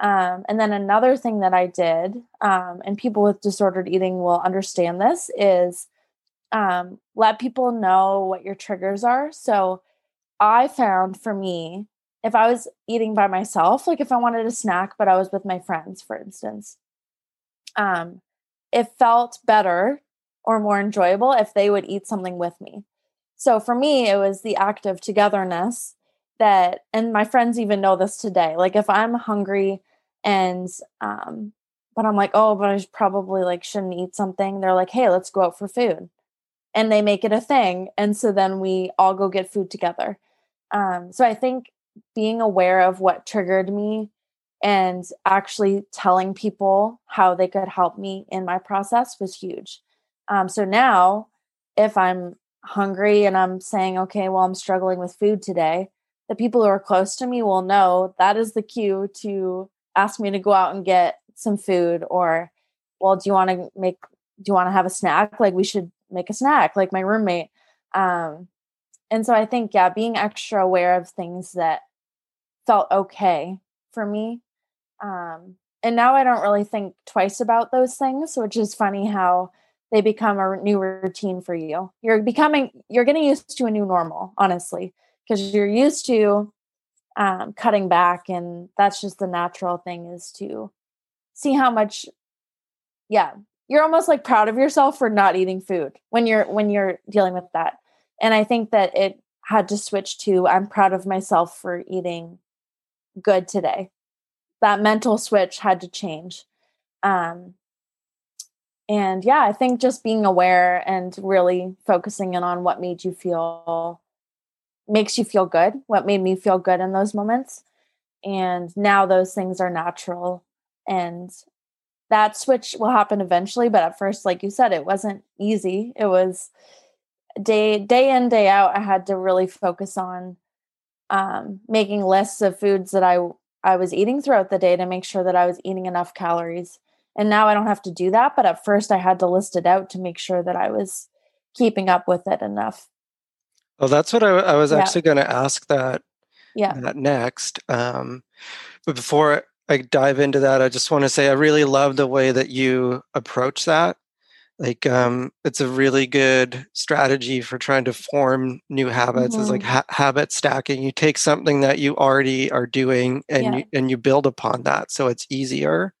um, and then another thing that i did um, and people with disordered eating will understand this is um, let people know what your triggers are. So I found for me, if I was eating by myself, like if I wanted a snack, but I was with my friends, for instance, um, it felt better or more enjoyable if they would eat something with me. So for me, it was the act of togetherness that, and my friends even know this today. Like if I'm hungry and, um, but I'm like, oh, but I probably like shouldn't eat something. They're like, hey, let's go out for food. And they make it a thing. And so then we all go get food together. Um, so I think being aware of what triggered me and actually telling people how they could help me in my process was huge. Um, so now, if I'm hungry and I'm saying, okay, well, I'm struggling with food today, the people who are close to me will know that is the cue to ask me to go out and get some food or, well, do you want to make, do you want to have a snack? Like, we should make a snack, like my roommate. Um, and so I think, yeah, being extra aware of things that felt okay for me. Um, and now I don't really think twice about those things, which is funny how they become a new routine for you. You're becoming, you're getting used to a new normal, honestly, because you're used to um, cutting back, and that's just the natural thing is to see how much, yeah, you're almost like proud of yourself for not eating food when you're when you're dealing with that. And I think that it had to switch to I'm proud of myself for eating good today. That mental switch had to change. Um, and yeah, I think just being aware and really focusing in on what made you feel makes you feel good, what made me feel good in those moments. And now those things are natural. And that switch will happen eventually. But at first, like you said, it wasn't easy. It was day day in, day out, I had to really focus on um, making lists of foods that I I was eating throughout the day to make sure that I was eating enough calories and now I don't have to do that. But at first, I had to list it out to make sure that I was keeping up with it enough. Well, that's what I, I was yeah. actually going to ask that. Yeah. That next. Um, but before I dive into that, I just want to say I really love the way that you approach that. Like, um, it's a really good strategy for trying to form new habits. Mm-hmm. It's like ha- habit stacking. You take something that you already are doing and yeah. you, and you build upon that, so it's easier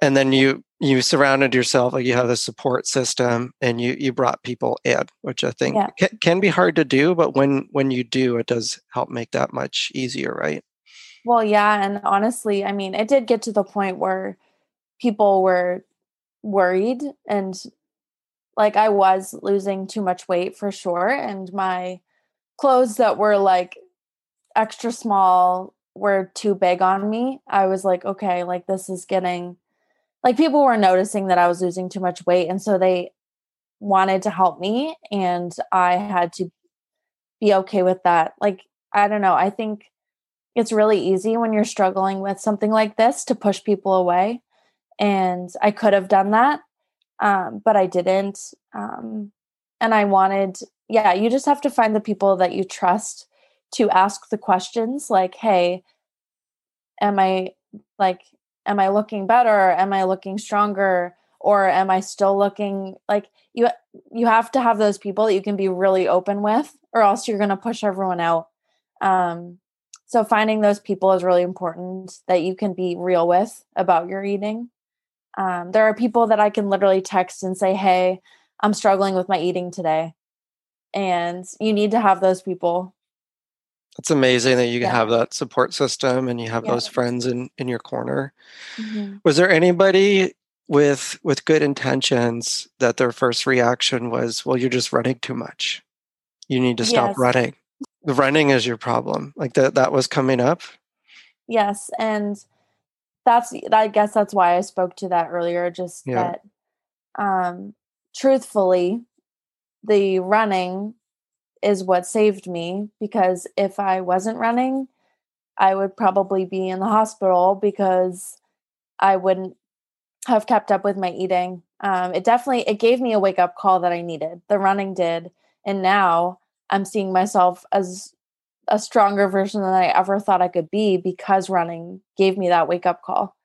and then you you surrounded yourself like you have a support system and you you brought people in which i think yeah. can, can be hard to do but when when you do it does help make that much easier right well yeah and honestly i mean it did get to the point where people were worried and like i was losing too much weight for sure and my clothes that were like extra small were too big on me i was like okay like this is getting like people were noticing that I was losing too much weight. And so they wanted to help me. And I had to be okay with that. Like, I don't know. I think it's really easy when you're struggling with something like this to push people away. And I could have done that, um, but I didn't. Um, and I wanted, yeah, you just have to find the people that you trust to ask the questions like, hey, am I like, am i looking better? Am i looking stronger? Or am i still looking like you you have to have those people that you can be really open with or else you're going to push everyone out. Um so finding those people is really important that you can be real with about your eating um, there are people that i can literally text and say hey i'm struggling with my eating today and you need to have those people it's amazing that you yeah. have that support system and you have yeah. those friends in in your corner. Mm-hmm. Was there anybody with with good intentions that their first reaction was, "Well, you're just running too much. You need to stop yes. running." The running is your problem. Like that that was coming up. Yes, and that's I guess that's why I spoke to that earlier just yeah. that um truthfully the running is what saved me because if I wasn't running, I would probably be in the hospital because I wouldn't have kept up with my eating. Um, it definitely it gave me a wake up call that I needed. The running did, and now I'm seeing myself as a stronger version than I ever thought I could be because running gave me that wake up call.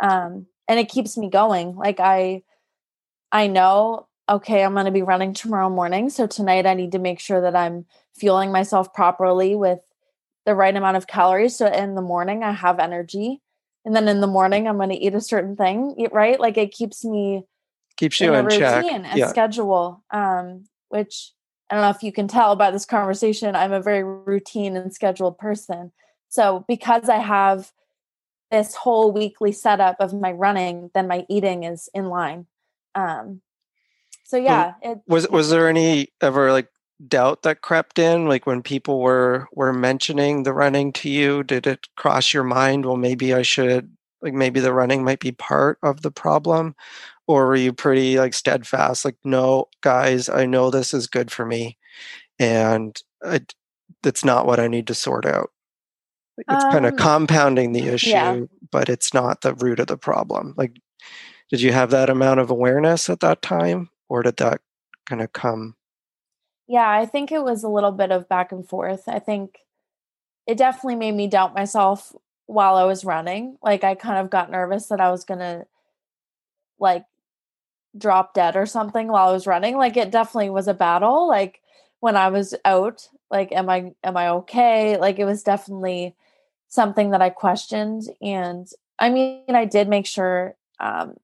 Um, and it keeps me going. Like I, I know okay, I'm going to be running tomorrow morning. So tonight I need to make sure that I'm fueling myself properly with the right amount of calories. So in the morning I have energy. And then in the morning I'm going to eat a certain thing, right? Like it keeps me keeps you in in, a check. routine, a Yeah. schedule. Um, which I don't know if you can tell by this conversation, I'm a very routine and scheduled person. So because I have this whole weekly setup of my running, then my eating is in line. Um, so yeah, it Was was there any ever like doubt that crept in, like when people were were mentioning the running to you? Did it cross your mind? Well, maybe I should like maybe the running might be part of the problem, or were you pretty like steadfast? Like, no, guys, I know this is good for me, and I, that's not what I need to sort out. It's kind of Um, compounding the issue, yeah. but it's not the root of the problem. Like, did you have that amount of awareness at that time, or did that kind of come? Yeah, I think it was a little bit of back and forth. I think it definitely made me doubt myself while I was running. Like I kind of got nervous that I was going to like drop dead or something while I was running. Like it definitely was a battle. Like when I was out, like am I am I okay? Like it was definitely something that I questioned and I mean I did make sure um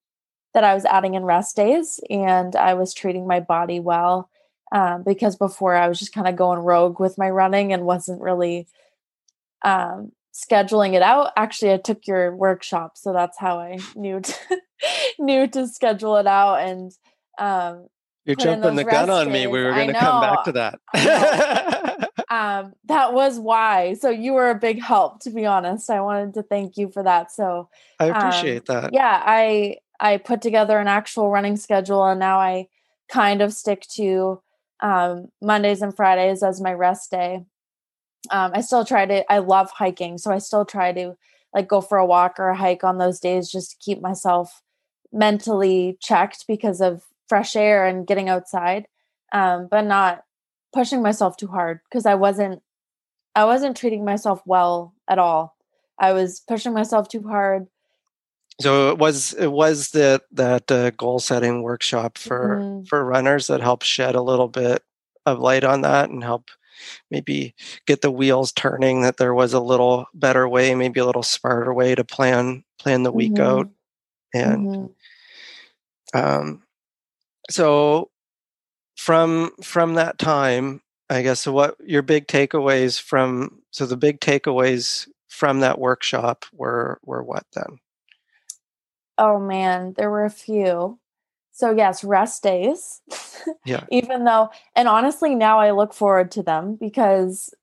that I was adding in rest days and I was treating my body well um, because before I was just kind of going rogue with my running and wasn't really um, scheduling it out. Actually, I took your workshop, so that's how I knew to knew to schedule it out. And um, You're jumping the gun on me. We were going to come back to that. um, that was why. So you were a big help, to be honest. I wanted to thank you for that. So I um, appreciate that. yeah i i put together an actual running schedule and now i kind of stick to um, mondays and fridays as my rest day um, i still try to i love hiking so i still try to like go for a walk or a hike on those days just to keep myself mentally checked because of fresh air and getting outside um, but not pushing myself too hard because i wasn't i wasn't treating myself well at all i was pushing myself too hard So it was it was that that uh, goal setting workshop for Mhm. for runners that helped shed a little bit of light on that and help maybe get the wheels turning. That there was a little better way, maybe a little smarter way to plan plan the week Mhm. out. And Mhm. um, so from from that time, I guess so what your big takeaways from so the big takeaways from that workshop were were what then? Oh man, there were a few. So yes, rest days. Yeah. Even though and honestly now I look forward to them because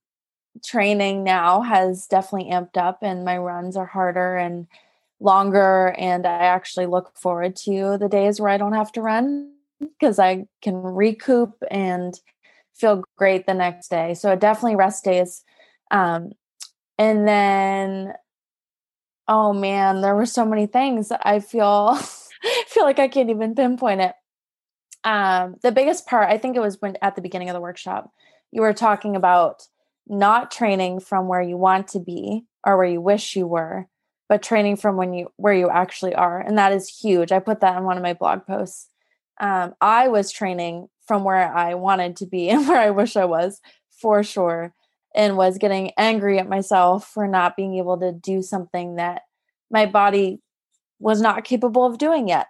training now has definitely amped up and my runs are harder and longer and I actually look forward to the days where I don't have to run because I can recoup and feel great the next day. So definitely rest days. Um and then oh man, there were so many things I feel feel like I can't even pinpoint it. Um, the biggest part, I think it was when at the beginning of the workshop, you were talking about not training from where you want to be or where you wish you were, but training from when you where you actually are, and that is huge. I put that in one of my blog posts. Um, I was training from where I wanted to be and where I wish I was for sure, and was getting angry at myself for not being able to do something that my body was not capable of doing yet.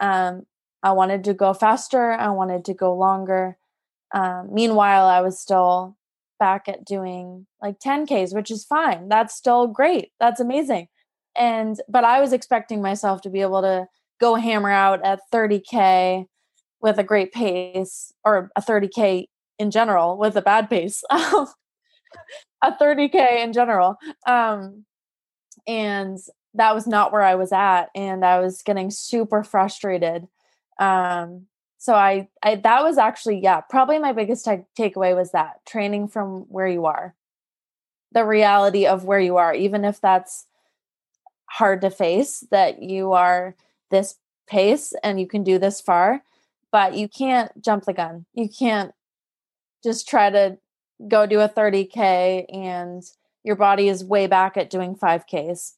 Um, I wanted to go faster. I wanted to go longer. Um, meanwhile, I was still back at doing like 10Ks, which is fine. That's still great. That's amazing. And, but I was expecting myself to be able to go hammer out at 30K with a great pace or a 30K in general with a bad pace. a 30K in general. Um, and that was not where I was at. And I was getting super frustrated um so i i that was actually yeah probably my biggest ta- takeaway was that training from where you are the reality of where you are even if that's hard to face that you are this pace and you can do this far but you can't jump the gun you can't just try to go do a 30k and your body is way back at doing 5ks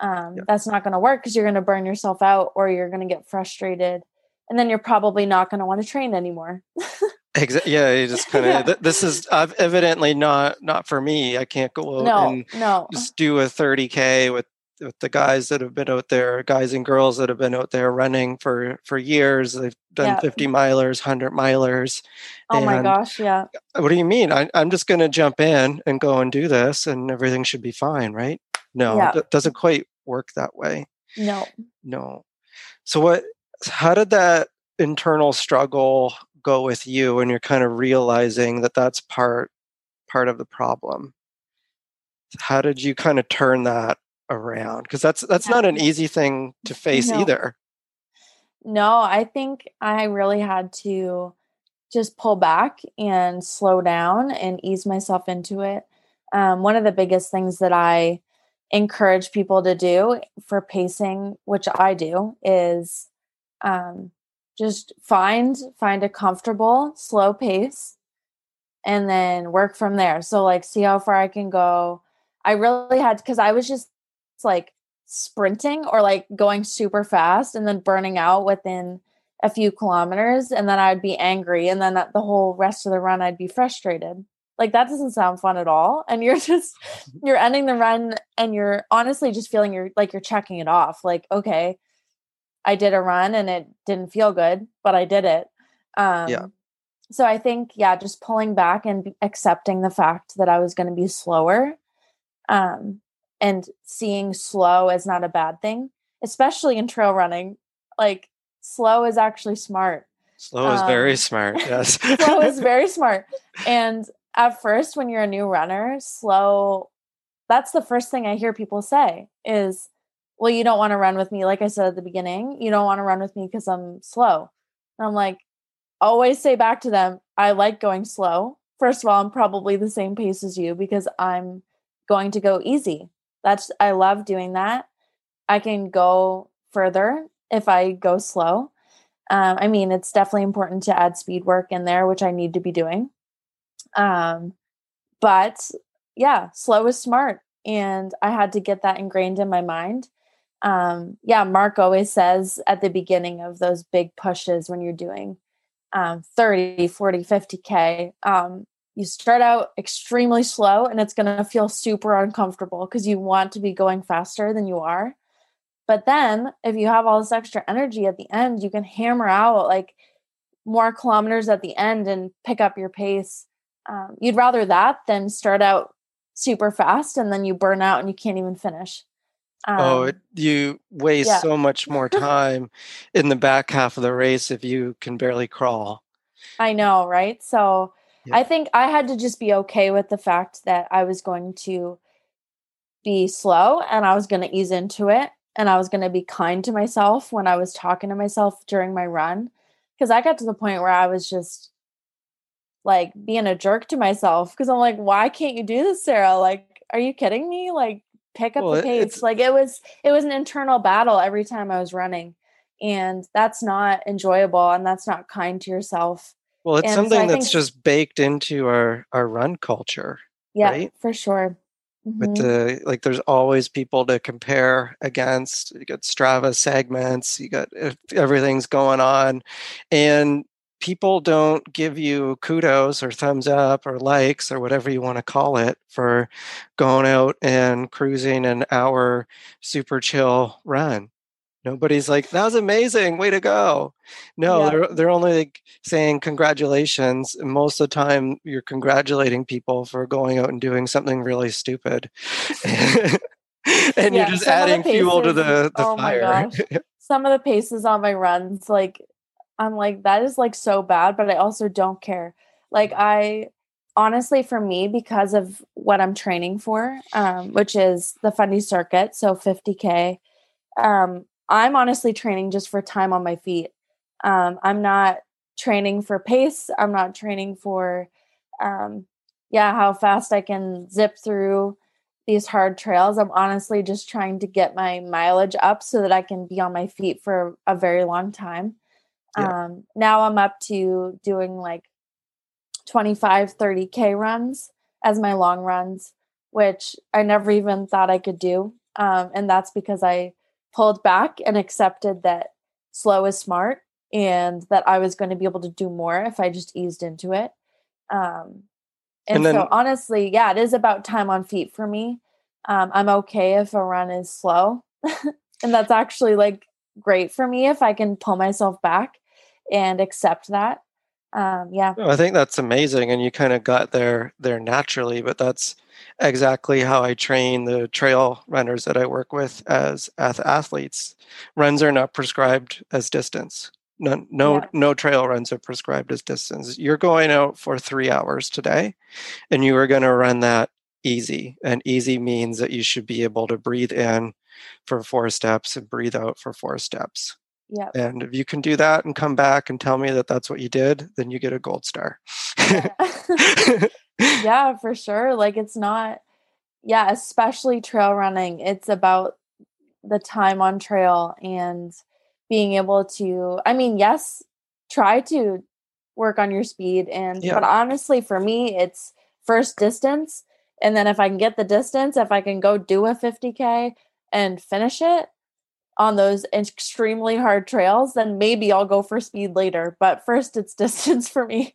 um, Yeah. that's not going to work because you're going to burn yourself out or you're going to get frustrated and then you're probably not going to want to train anymore Exa- yeah, you just kind of. Yeah. th- this is uh, evidently not not for me. I can't go out no and no just do a 30k with with the guys that have been out there, guys and girls that have been out there running for for years. They've done Yeah. 50 milers, 100 milers. Oh my gosh, yeah. What do you mean? I, I'm just going to jump in and go and do this, and everything should be fine, right? No, Yeah. it doesn't quite work that way. No. No. So what? How did that internal struggle go with you when you're kind of realizing that that's part part of the problem? How did you kind of turn that around? Because that's that's not an easy thing to face No. either. No, I think I really had to just pull back and slow down and ease myself into it. Um, one of the biggest things that I encourage people to do for pacing, which I do, is um, just find find a comfortable, slow pace, and then work from there. So, like, see how far I can go. I really had because I was just like sprinting or like going super fast and then burning out within a few kilometers and then I'd be angry and then the whole rest of the run I'd be frustrated. Like that doesn't sound fun at all and you're just you're ending the run and you're honestly just feeling you're like you're checking it off like okay I did a run and it didn't feel good but I did it. Um Yeah. so I think yeah just pulling back and accepting the fact that I was going to be slower um and seeing slow as not a bad thing especially in trail running like slow is actually smart Slow is very Um, smart. Yes. slow is very smart and at first when you're a new runner slow that's the first thing i hear people say is well you don't want to run with me like i said at the beginning you don't want to run with me because i'm slow. And i'm like always say back to them i like going slow. First of all i'm probably the same pace as you because i'm going to go easy. That's i love doing that. I can go further if i go slow. Um, I mean, it's definitely important to add speed work in there, which I need to be doing. Um, but yeah, slow is smart. And I had to get that ingrained in my mind. Um, yeah, Mark always says at the beginning of those big pushes when you're doing um, 30, 40, 50K, um, you start out extremely slow and it's going to feel super uncomfortable because you want to be going faster than you are. But then if you have all this extra energy at the end, you can hammer out like more kilometers at the end and pick up your pace. Um, you'd rather that than start out super fast and then you burn out and you can't even finish. Um, oh, it, you waste yeah. so much more time in the back half of the race if you can barely crawl. I know, right? So Yeah. I think I had to just be okay with the fact that I was going to be slow and I was going to ease into it and I was going to be kind to myself when I was talking to myself during my run because I got to the point where I was just like being a jerk to myself because I'm like why can't you do this Sarah like are you kidding me like pick up Well, the pace like it was it was an internal battle every time I was running and that's not enjoyable and that's not kind to yourself Well, it's And something I that's think- just baked into our our run culture. Yeah, right? for sure. With Mhm. the like, there's always people to compare against. You got Strava segments. You got everything's going on, and people don't give you kudos or thumbs up or likes or whatever you want to call it for going out and cruising an hour super chill run. Nobody's like, that was amazing, way to go. No, Yeah. they're they're only like saying congratulations. And most of the time you're congratulating people for going out and doing something really stupid. and you're just some of the adding fuel to the, the oh fire. Some of the paces on my runs, like I'm like, that is like so bad, but I also don't care. Like I honestly for me, because of what I'm training for, um, which is the fundy circuit, so 50k, um, I'm honestly training just for time on my feet. Um, I'm not training for pace. I'm not training for um, yeah, how fast I can zip through these hard trails. I'm honestly just trying to get my mileage up so that I can be on my feet for a very long time. Yeah. Um, now I'm up to doing like 25, 30K runs as my long runs, which I never even thought I could do. Um, and that's because I pulled back and accepted that slow is smart and that I was going to be able to do more if I just eased into it. Um, and, And then- so honestly, yeah, it is about time on feet for me. Um, I'm okay if a run is slow. and that's actually like great for me if I can pull myself back and accept that. Um, yeah. I think that's amazing. And you kind of got there there naturally, but that's exactly how I train the trail runners that I work with as athletes. Runs are not prescribed as distance. No, no, yeah. no trail runs are prescribed as distance. You're going out for three hours today, and you are going to run that easy. And easy means that you should be able to breathe in for four steps and breathe out for four steps. Yeah. And if you can do that and come back and tell me that that's what you did, then you get a gold star. Yeah, yeah for sure. Like it's not, yeah, especially trail running. It's about the time on trail and being able to, I mean, yes, try to work on your speed. And, yeah. but honestly, for me, it's first distance. And then if I can get the distance, if I can go do a 50K and finish it, on those extremely hard trails, then maybe I'll go for speed later. But first, it's distance for me.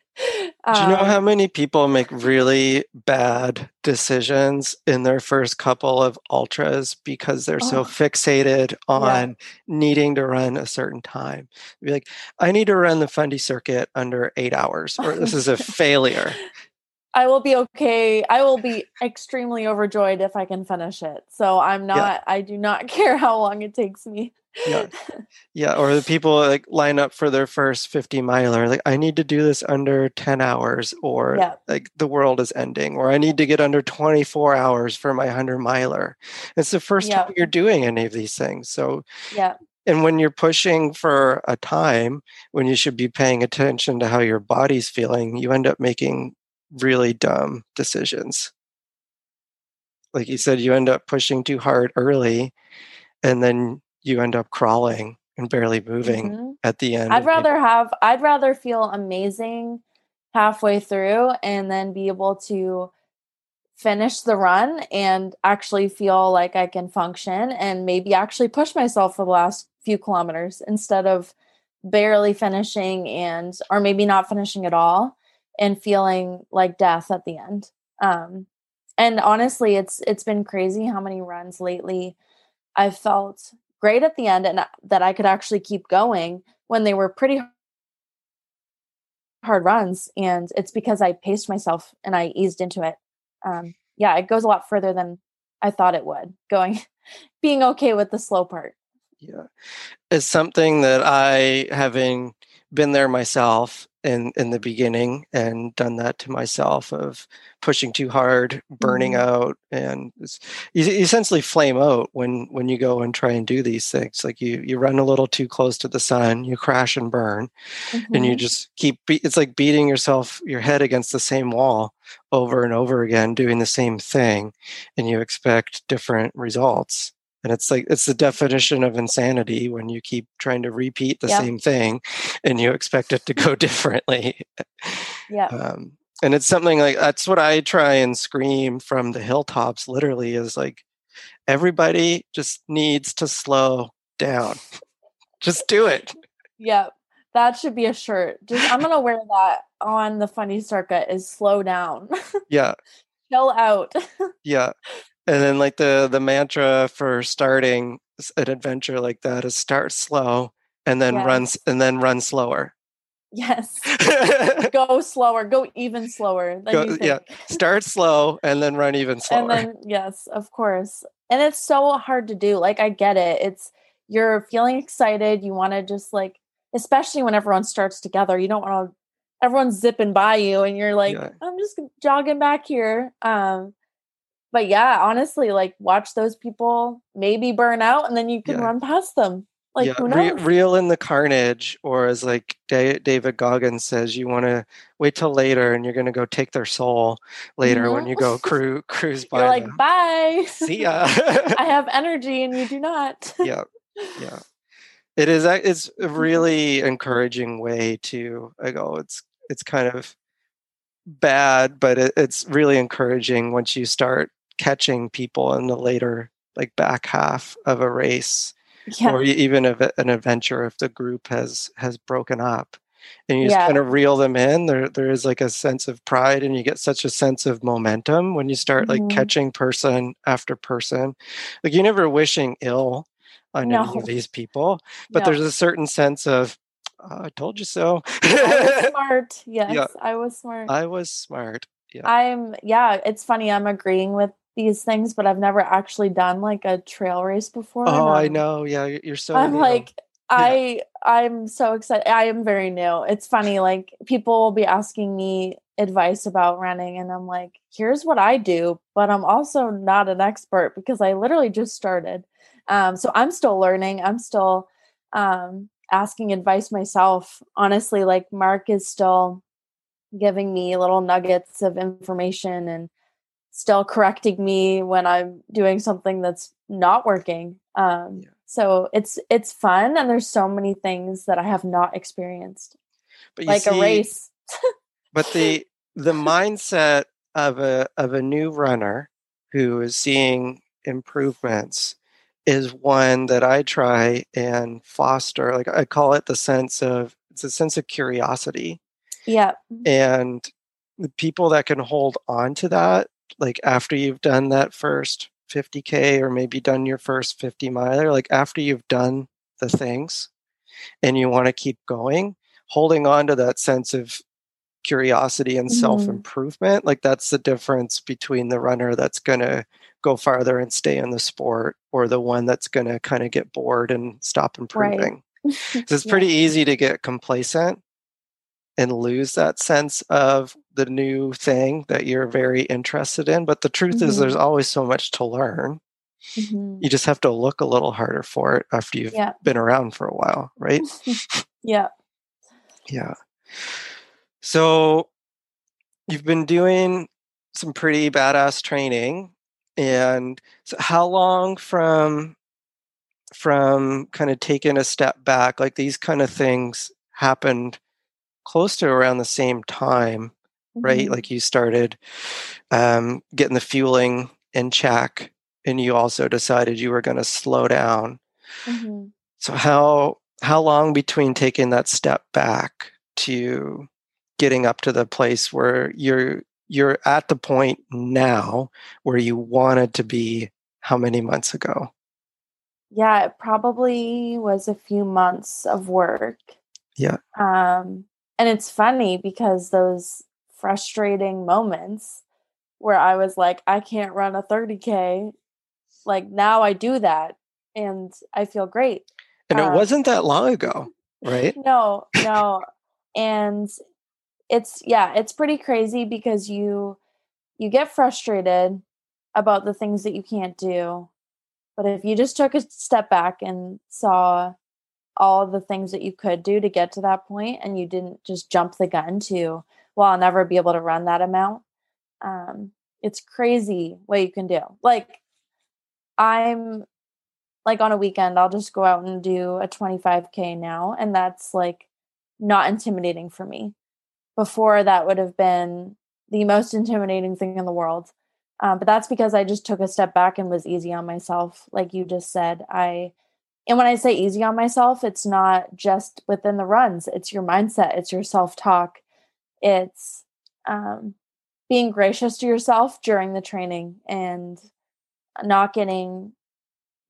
Um, Do you know um how many people make really bad decisions in their first couple of ultras because they're oh, so fixated on yeah. needing to run a certain time? Be like, I need to run the Fundy circuit under eight hours, or this is a failure. I will be okay. I will be extremely overjoyed if I can finish it. So I'm not, yeah. I do not care how long it takes me. yeah. Yeah. Or the people like line up for their first 50 miler, like, I need to do this under 10 hours, or yeah. like the world is ending, or I need to get under 24 hours for my 100 miler. It's the first yeah. time you're doing any of these things. So, yeah. And when you're pushing for a time when you should be paying attention to how your body's feeling, you end up making really dumb decisions. Like you said, you end up pushing too hard early and then you end up crawling and barely moving mm-hmm. at the end. I'd rather have I'd rather feel amazing halfway through and then be able to finish the run and actually feel like I can function and maybe actually push myself for the last few kilometers instead of barely finishing and or maybe not finishing at all and feeling like death at the end. Um, and honestly, it's it's been crazy how many runs lately I've felt great at the end and that I could actually keep going when they were pretty hard runs. And it's because I paced myself and I eased into it. Um, yeah, it goes a lot further than I thought it would. Going, being okay with the slow part. Yeah, it's something that I, having been there myself in in the beginning and done that to myself of pushing too hard burning mm-hmm. out and you, essentially flame out when when you go and try and do these things like you you run a little too close to the sun you crash and burn mm-hmm. and you mm-hmm. just keep it's like beating yourself your head against the same wall over and over again doing the same thing and you expect different results and it's like it's the definition of insanity when you keep trying to repeat the same thing and you expect it to go differently. Yeah um, and it's something like that's what i try and scream from the hilltops literally is like everybody just needs to slow down. Just do it. Yeah that should be a shirt. Just i'm gonna wear that on the Fundy circuit is slow down. Yeah. Chill out. Yeah and then like the the mantra for starting an adventure like that is start slow and then yes. runs and then run slower. Yes. Go slower go even slower go, yeah start slow and then run even slower. and then yes of course. And it's so hard to do like i get it it's you're feeling excited you want to just like especially when everyone starts together you don't want to everyone's zipping by you and you're like yeah. i'm just jogging back here um but yeah, honestly, like watch those people maybe burn out and then you can yeah. run past them. Like yeah. who knows? Re- reel in the carnage, or as like da- David Goggins says, you want to wait till later, and you're going to go take their soul later mm-hmm. when you go cru- cruise by. You're like, them. bye. See ya. I have energy, and you do not. yeah, yeah. It is. It's a really encouraging way to. I go. It's it's kind of bad, but it, it's really encouraging once you start catching people in the later like back half of a race yeah. or even if an adventure if the group has has broken up and you just Yeah. kind of reel them in there there is like a sense of pride and you get such a sense of momentum when you start like Mhm. catching person after person like you're never wishing ill on any of these people but No. there's a certain sense of "Oh, i told you so I was smart. Yes, I was smart. I was smart yeah. I'm yeah, it's funny. I'm agreeing with these things, but I've never actually done like a trail race before. oh i know yeah you're so I'm new. like I I'm so excited. I am very new. It's funny like people will be asking me advice about running and I'm like, here's what I do, but I'm also not an expert because I literally just started. Um so I'm still learning. I'm still um asking advice myself. Honestly, like Mark is still giving me little nuggets of information and still correcting me when I'm doing something that's not working. Um, Yeah. So it's it's fun, and there's so many things that I have not experienced, but you like a race. but the the mindset of a of a new runner who is seeing improvements is one that I try and foster like I call it the sense of it's a sense of curiosity Yeah, and the people that can hold on to that like after you've done that first 50k or maybe done your first 50 miler like after you've done the things and you want to keep going holding on to that sense of curiosity and Mhm. self improvement like that's the difference between the runner that's going to go farther and stay in the sport or the one that's going to kind of get bored and stop Right. improving 'Cause it's Yeah. pretty easy to get complacent and lose that sense of the new thing that you're very interested in. But the truth is, there's always so much to learn. Mhm. You just have to look a little harder for it after you've Yeah. been around for a while, right? yeah. Yeah. So you've been doing some pretty badass training. And so how long from from kind of taking a step back, like these kind of things happened close to around the same time, right? Mhm. Like you started um, getting the fueling in check, and you also decided you were going to slow down. Mhm. So how how long between taking that step back to getting up to the place where you're you're at the point now where you wanted to be how many months ago? Yeah, it probably was a few months of work. Yeah. Um, and it's funny because those frustrating moments where I was like, I can't run a 30K, like now I do that and I feel great. And it Um, wasn't that long ago, right? No, no. and it's yeah, it's pretty crazy because you you get frustrated about the things that you can't do. But if you just took a step back and saw all the things that you could do to get to that point and you didn't just jump the gun to, well, I'll never be able to run that amount. Um, it's crazy what you can do. Like I'm like on a weekend, I'll just go out and do a 25K now. And that's like not intimidating for me. Before that would have been the most intimidating thing in the world. Um, but that's because I just took a step back and was easy on myself. Like you just said, I, and when I say easy on myself, it's not just within the runs, it's your mindset, it's your self talk, it's um, being gracious to yourself during the training and not getting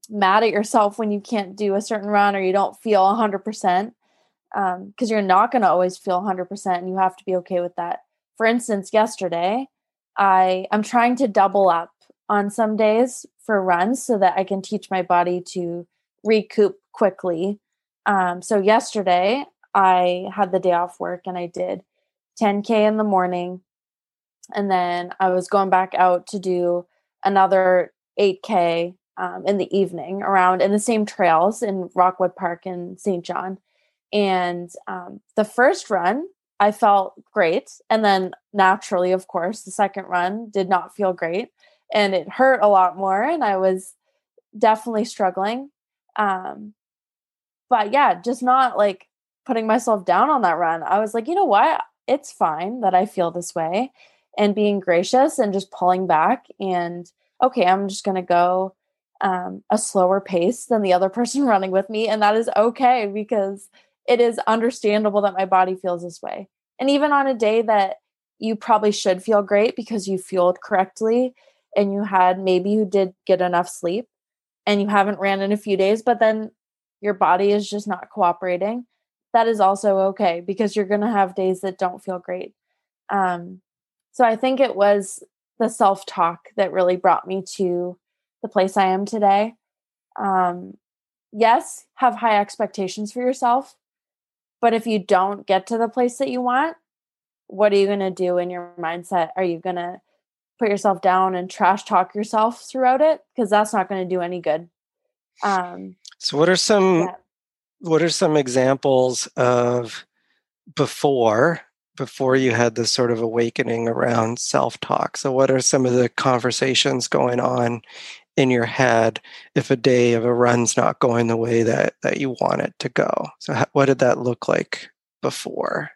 mad at yourself when you can't do a certain run or you don't feel 100% because you're not going to always feel 100% and you have to be okay with that. For instance yesterday i i'm trying to double up on some days for runs so that i can teach my body to recoup quickly. Um, so yesterday i had the day off work and i did 10k in the morning and then i was going back out to do another 8k um, in the evening around in the same trails in Rockwood Park in St. John. And um, the first run, I felt great. And then naturally, of course, the second run did not feel great and it hurt a lot more. And I was definitely struggling. Um, but yeah, just not like putting myself down on that run. I was like, you know what? It's fine that I feel this way and being gracious and just pulling back and okay, I'm just going to go um, a slower pace than the other person running with me. And that is okay because it is understandable that my body feels this way. And even on a day that you probably should feel great because you fueled correctly and you had maybe you did get enough sleep and you haven't ran in a few days, but then your body is just not cooperating, that is also okay because you're going to have days that don't feel great. Um, so I think it was the self talk that really brought me to the place I am today. Um, yes, have high expectations for yourself, but if you don't get to the place that you want, what are you going to do in your mindset? Are you going to put yourself down and trash talk yourself throughout it? Because that's not going to do any good. Um, so, what are some yeah. What are some examples of before before you had this sort of awakening around self talk? So, what are some of the conversations going on in your head if a day of a run's not going the way that that you want it to go? So, how, what did that look like before?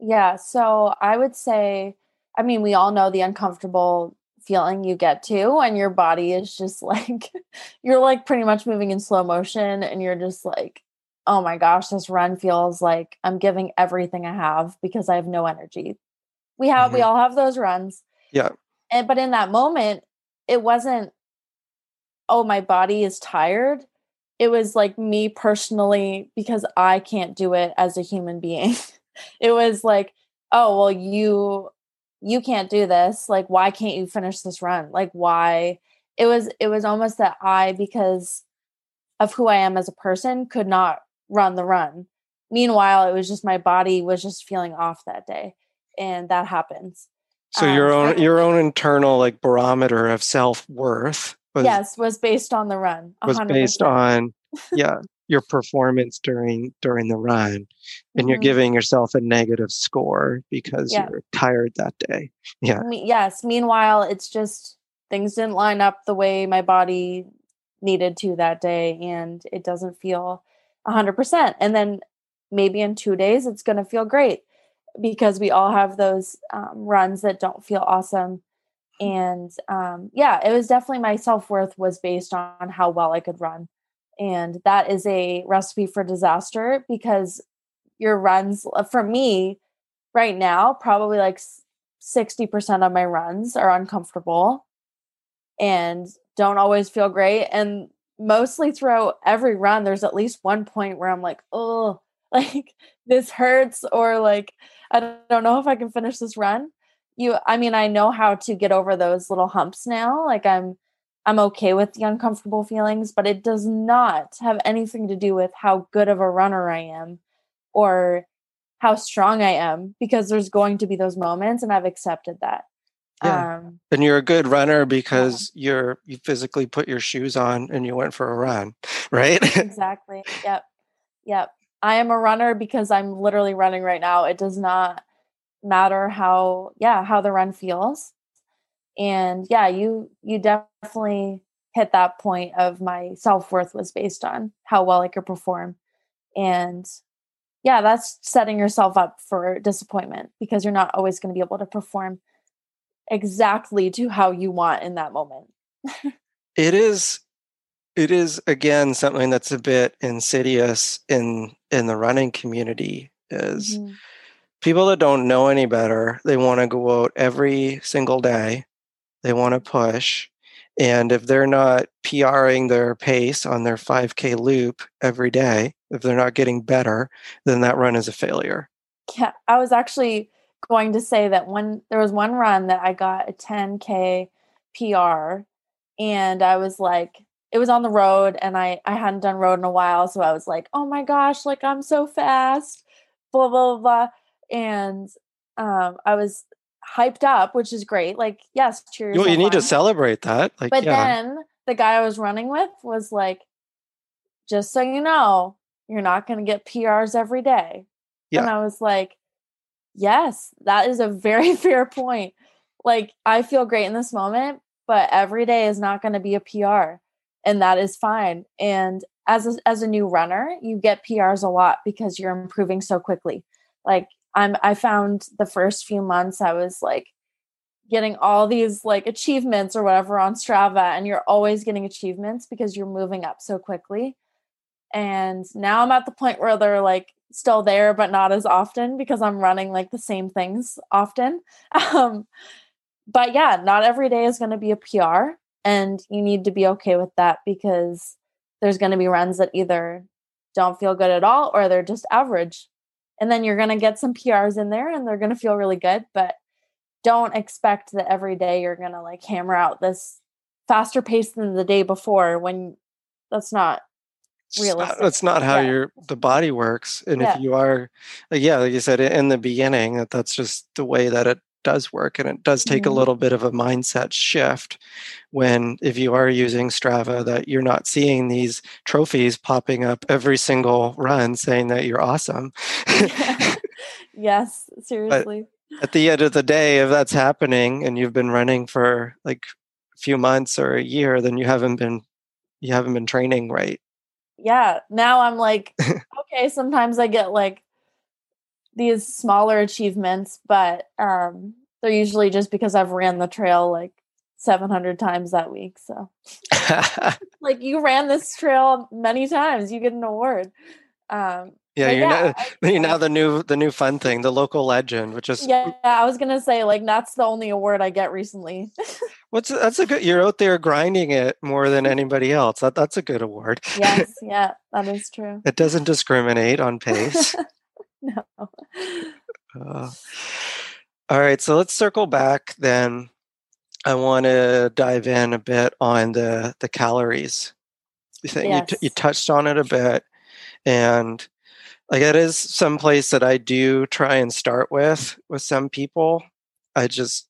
Yeah, so I would say, I mean, we all know the uncomfortable feeling you get to, and your body is just like, you're like pretty much moving in slow motion, and you're just like, oh my gosh, this run feels like I'm giving everything I have because I have no energy. We have, mm-hmm. we all have those runs. Yeah. And, but in that moment, it wasn't, oh, my body is tired. It was like me personally, because I can't do it as a human being. it was like, oh, well, you you can't do this. Like, why can't you finish this run? Like, why? It was it was almost that I, because of who I am as a person, could not run the run. Meanwhile, it was just my body was just feeling off that day. And that happens. So um, your own your own internal like barometer of self worth was yes was based on the run. 100%. Was based on yeah your performance during during the run and mm-hmm. you're giving yourself a negative score because yeah. you're tired that day yeah yes meanwhile it's just things didn't line up the way my body needed to that day and it doesn't feel 100% and then maybe in two days it's going to feel great because we all have those um, runs that don't feel awesome. And um, yeah it was definitely my self-worth was based on how well i could run. And that is a recipe for disaster because your runs uh, for me right now probably like 60% of my runs are uncomfortable and don't always feel great. And mostly throughout every run there's at least one point where i'm like oh like this hurts or like i don't know if i can finish this run you i mean i know how to get over those little humps now like i'm I'm okay with the uncomfortable feelings, but it does not have anything to do with how good of a runner I am or how strong I am because there's going to be those moments and I've accepted that. Yeah. Um, and you're a good runner because yeah. you're you physically put your shoes on and you went for a run, right? exactly. Yep. Yep. I am a runner because I'm literally running right now. It does not matter how yeah, how the run feels and yeah you you definitely hit that point of my self-worth was based on how well i could perform and yeah that's setting yourself up for disappointment because you're not always going to be able to perform exactly to how you want in that moment it is it is again something that's a bit insidious in in the running community is mm-hmm. people that don't know any better they want to go out every single day they want to push. And if they're not PRing their pace on their 5K loop every day, if they're not getting better, then that run is a failure. Yeah, I was actually going to say that when there was one run that I got a 10K PR, and I was like, it was on the road, and I I hadn't done road in a while, so I was like, oh my gosh, like I'm so fast, blah blah blah, and um, I was hyped up, which is great. Like, yes, cheers. Well, you need to celebrate that. Like, but yeah. then the guy I was running with was like, just so you know, you're not going to get PRs every day. Yeah. And I was like, yes, that is a very fair point. Like, I feel great in this moment, but every day is not going to be a PR, and that is fine. And as a, as a new runner, you get PRs a lot because you're improving so quickly. Like I'm I found the first few months I was like getting all these like achievements or whatever on Strava and you're always getting achievements because you're moving up so quickly. And now I'm at the point where they're like still there, but not as often because I'm running like the same things often. Um, but yeah, not every day is going to be a PR. And you need to be okay with that because there's going to be runs that either don't feel good at all or they're just average. And then you're going to get some PRs in there and they're going to feel really good. But don't expect that every day you're going to like hammer out this faster pace than the day before when that's not realistic. that's not how yeah. your the body works. And yeah. if you are, like, yeah, like you said in the beginning, that that's just the way that it does work, and it does take mm-hmm. a little bit of a mindset shift when if you are using Strava, that you're not seeing these trophies popping up every single run saying that you're awesome. yes, seriously. But at the end of the day, if that's happening and you've been running for like a few months or a year, then you haven't been you haven't been training right yeah, now I'm like, okay, sometimes I get like these smaller achievements, but um they're usually just because I've ran the trail like 700 times that week. So, like, you ran this trail many times, you get an award. Um, yeah, you're, yeah, now, you're now the new the new fun thing, the local legend, which is yeah. I was gonna say like that's the only award I get recently. What's that's a good? You're out there grinding it more than anybody else. That that's a good award. yes, yeah, that is true. it doesn't discriminate on pace. no. Uh, all right, so let's circle back then. I want to dive in a bit on the the calories. You think yes. you, t- you touched on it a bit, and like it is some place that I do try and start with with some people. I just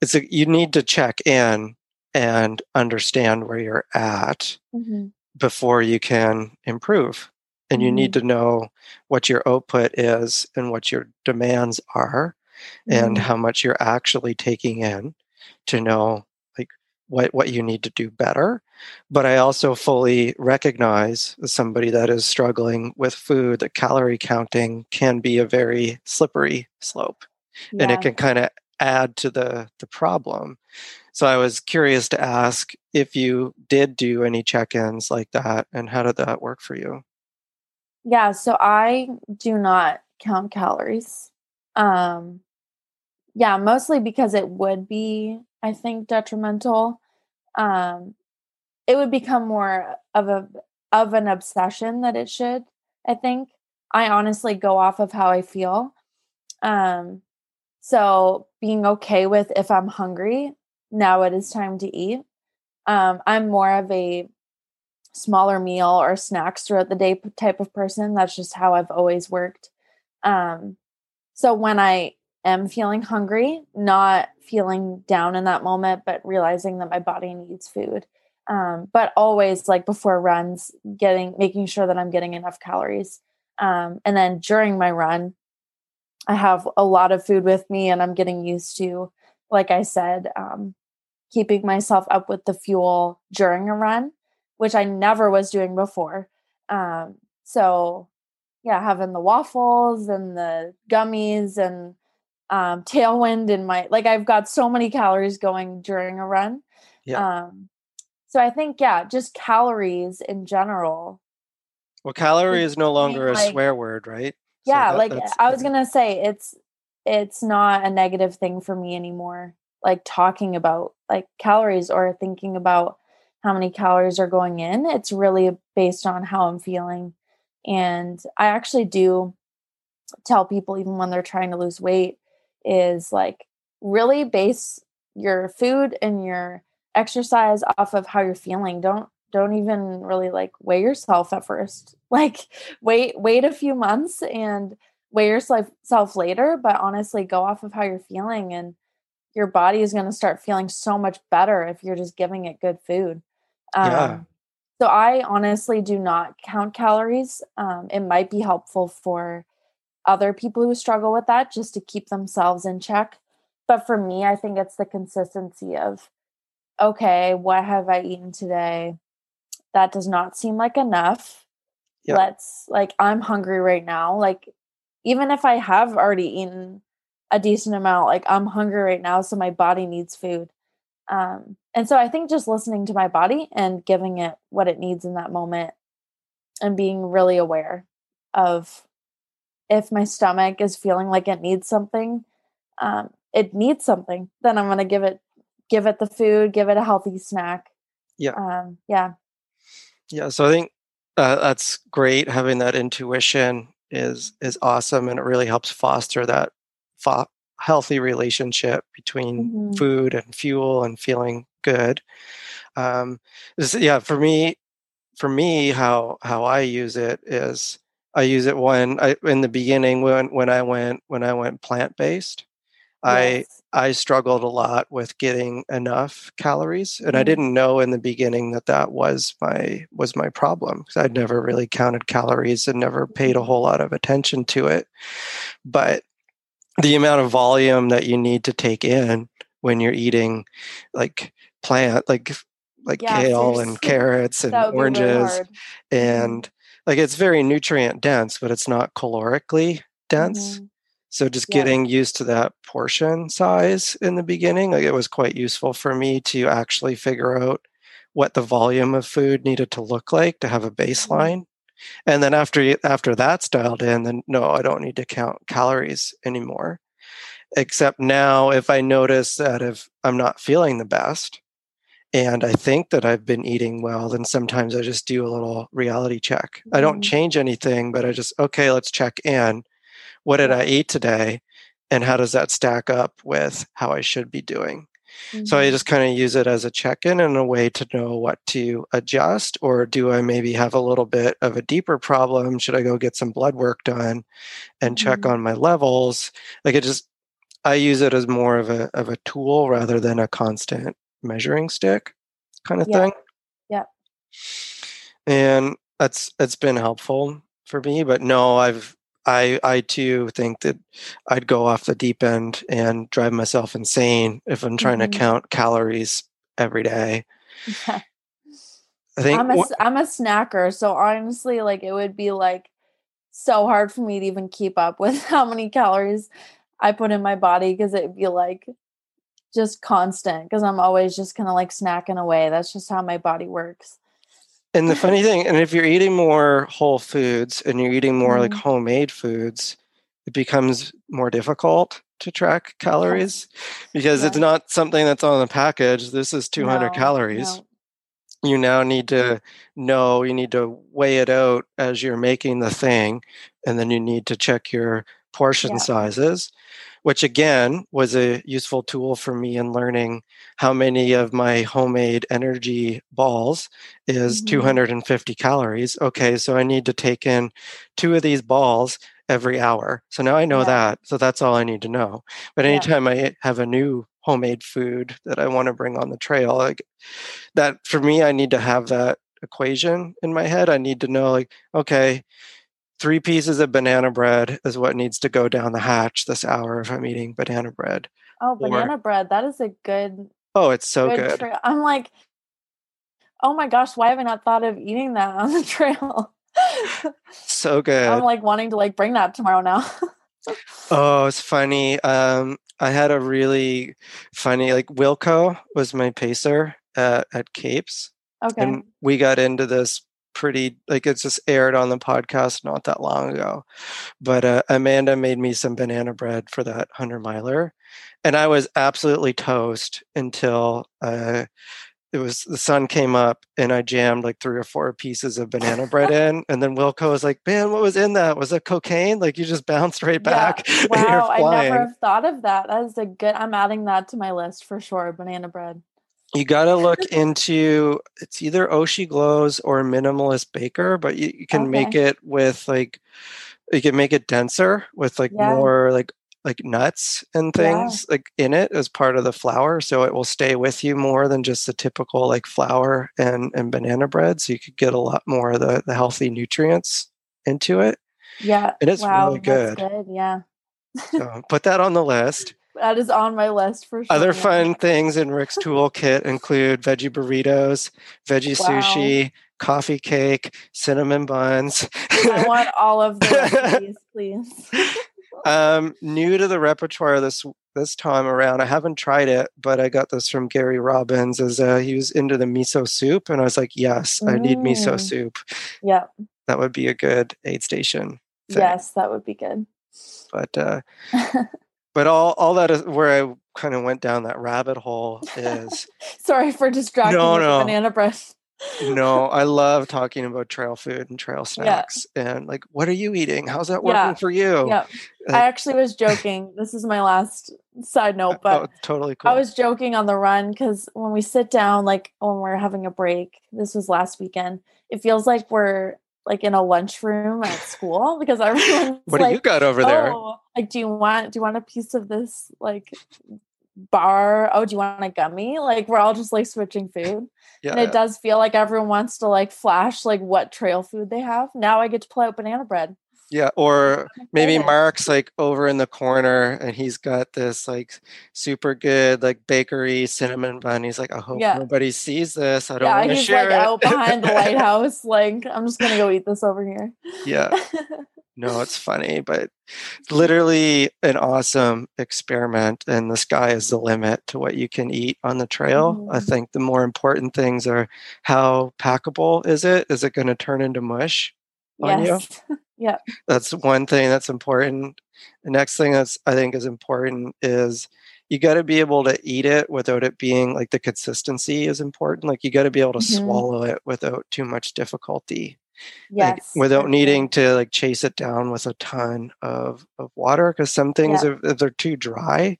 it's a, you need to check in and understand where you're at mm-hmm. before you can improve. And mm-hmm. you need mm-hmm. to know what your output is and what your demands are mm-hmm. and how much you're actually taking in to know like what what you need to do better but i also fully recognize as somebody that is struggling with food that calorie counting can be a very slippery slope yeah. and it can kind of add to the the problem so i was curious to ask if you did do any check-ins like that and how did that work for you yeah so i do not count calories um yeah mostly because it would be I think detrimental. Um, it would become more of a of an obsession that it should. I think I honestly go off of how I feel. Um, so being okay with if I'm hungry, now it is time to eat. Um, I'm more of a smaller meal or snacks throughout the day type of person. That's just how I've always worked. Um, so when I am feeling hungry, not feeling down in that moment, but realizing that my body needs food. Um, but always like before runs, getting making sure that I'm getting enough calories. Um, and then during my run, I have a lot of food with me, and I'm getting used to, like I said, um, keeping myself up with the fuel during a run, which I never was doing before. Um, so, yeah, having the waffles and the gummies and um, tailwind in my like I've got so many calories going during a run. Yeah. Um, so I think yeah, just calories in general. Well, calorie is no longer like, a swear word, right? Yeah, so that, like I was gonna say, it's it's not a negative thing for me anymore. Like talking about like calories or thinking about how many calories are going in. It's really based on how I'm feeling. And I actually do tell people, even when they're trying to lose weight, is like really base your food and your exercise off of how you're feeling. Don't don't even really like weigh yourself at first. Like wait wait a few months and weigh yourself later, but honestly go off of how you're feeling and your body is going to start feeling so much better if you're just giving it good food. Um, yeah. So I honestly do not count calories. Um, it might be helpful for other people who struggle with that just to keep themselves in check. But for me, I think it's the consistency of, okay, what have I eaten today? That does not seem like enough. Yep. Let's, like, I'm hungry right now. Like, even if I have already eaten a decent amount, like, I'm hungry right now. So my body needs food. Um, and so I think just listening to my body and giving it what it needs in that moment and being really aware of if my stomach is feeling like it needs something, um, it needs something, then I'm going to give it give it the food, give it a healthy snack. Yeah. Um, yeah. Yeah. So I think uh, that's great. Having that intuition is is awesome, and it really helps foster that fo- healthy relationship between Mm-hmm. food and fuel and feeling good. Um, this, yeah, for me, for me, how how I use it is I use it when I in the beginning when when I went when I went plant based. I Yes. I struggled a lot with getting enough calories, and I Mhm. didn't know in the beginning that that was my was my problem because I'd never really counted calories and never paid a Mhm. whole lot of attention to it. But the amount of volume that you need to take in when you're eating like plant like like Yeah, kale and carrots and be really oranges and like it's very nutrient dense but it's not calorically dense Mhm. So just Yeah. getting used to that portion size in the beginning like it was quite useful for me to actually figure out what the volume of food needed to look like to have a baseline. And then after after that's dialed in then no i don't need to count calories anymore. Except now if i notice that if i'm not feeling the best and i think that i've been eating well then sometimes i just do a little reality check. I don't Mhm. change anything but i just okay let's check in what did i eat today and how does that stack up with how i should be doing so I Mhm. just kind of use it as a check-in and a way to know what to adjust, or do I maybe have a little bit of a deeper problem? Should I go get some blood work done and check Mhm. on my levels? Like it just, I use it as more of a of a tool rather than a constant measuring stick kind of Yeah. thing. Yeah. And that's it's been helpful for me. But no, I've I I too think that I'd go off the deep end and drive myself insane if I'm trying Mhm. to count calories every day. Yeah. I think I'm a s- I'm a snacker, so honestly, like it would be like so hard for me to even keep up with how many calories I put in my body because it'd be like just constant because I'm always just kind of like snacking away. That's just how my body works. And the funny thing, and if you're eating more whole foods and you're eating more like Mhm. homemade foods, it becomes more difficult to track calories because it's not something that's on the package. This is 200 No, calories. no. you now need to know you need to weigh it out as you're making the thing and then you need to check your portion Yeah. sizes which again was a useful tool for me in learning how many of my homemade energy balls is Mhm. 250 calories okay so i need to take in two of these balls every hour so now i know Yeah. that so that's all i need to know but Yeah. anytime i have a new homemade food that i want to bring on the trail like that for me i need to have that equation in my head i need to know like okay three pieces of banana bread is what needs to go down the hatch this hour if i'm eating banana bread Oh, Or- banana bread. That is a good oh it's so good, good trail. I'm like, oh my gosh, why have I not thought of eating that on the trail? so good I'm like wanting to like bring that tomorrow now. oh it's funny um i had a really funny like wilco was my pacer at, at capes okay. and we got into this pretty like it's just aired on the podcast not that long ago but uh, amanda made me some banana bread for that 100 miler and i was absolutely toast until uh, it was the sun came up and i jammed like three or four pieces of banana bread in and then wilco was like man what was in that was it cocaine like you just bounced right back you're Wow, I never have thought of that. That is a good. I'm adding that to my list for sure. Banana bread. You got to look into it's either Oshi Glows or Minimalist Baker, but you, you can make it with like you can make it denser with like Yeah. more like like nuts and Yeah. things like in it as part of the flour so it will stay with you more than just the typical like flour and and banana bread so you could get a lot more of the the healthy nutrients into it Yeah. and It is wow, really good. Good. Yeah. so put that on the list That is on my list for sure. Other fun things in Rick's toolkit include veggie burritos, veggie Wow. sushi, coffee cake, cinnamon buns. I want all of the recipes, please. um, new to the repertoire this this time around. I haven't tried it, but I got this from Gary Robbins as uh, he was into the miso soup, and I was like, yes, I need miso Mm. soup. yeah. that would be a good aid station. thing. Yes, that would be good. But uh, but all all that is where I kind of went down that rabbit hole is Sorry for distracting No, with no. banana bread. no, I love talking about trail food and trail snacks and like what are you eating? How's that working Yeah. for you? Yeah. Like- I actually was joking. This is my last side note, but oh, totally cool. I was joking on the run because when we sit down, like when we're having a break, this was last weekend, it feels like we're like in a lunchroom at school because everyone's what do you got over there? oh, like, do you want, do you want a piece of this like bar? Oh, do you want a gummy? Like we're all just like switching food. Yeah, and it does feel like everyone wants to like flash like what trail food they have. Now I get to pull out banana bread. Yeah. Or maybe. Mark's like over in the corner and he's got this like super good like bakery cinnamon bun. He's like, I hope Yeah. nobody sees this. I don't Yeah, want to share like it. out behind the lighthouse. Like, I'm just gonna go eat this over here. yeah. No, it's funny, but literally an awesome experiment, and the sky is the limit to what you can eat on the trail. I Mhm. think the more important things are how packable is it? Is it going to turn into mush on yes. That's one thing that's important. The next thing that's I think is important is you got to be able to eat it without it being like the consistency is important. Like you got to be able to Mhm. swallow it without too much difficulty like, Yes. without needing to like chase it down with a ton of of water because some things if, if they're too dry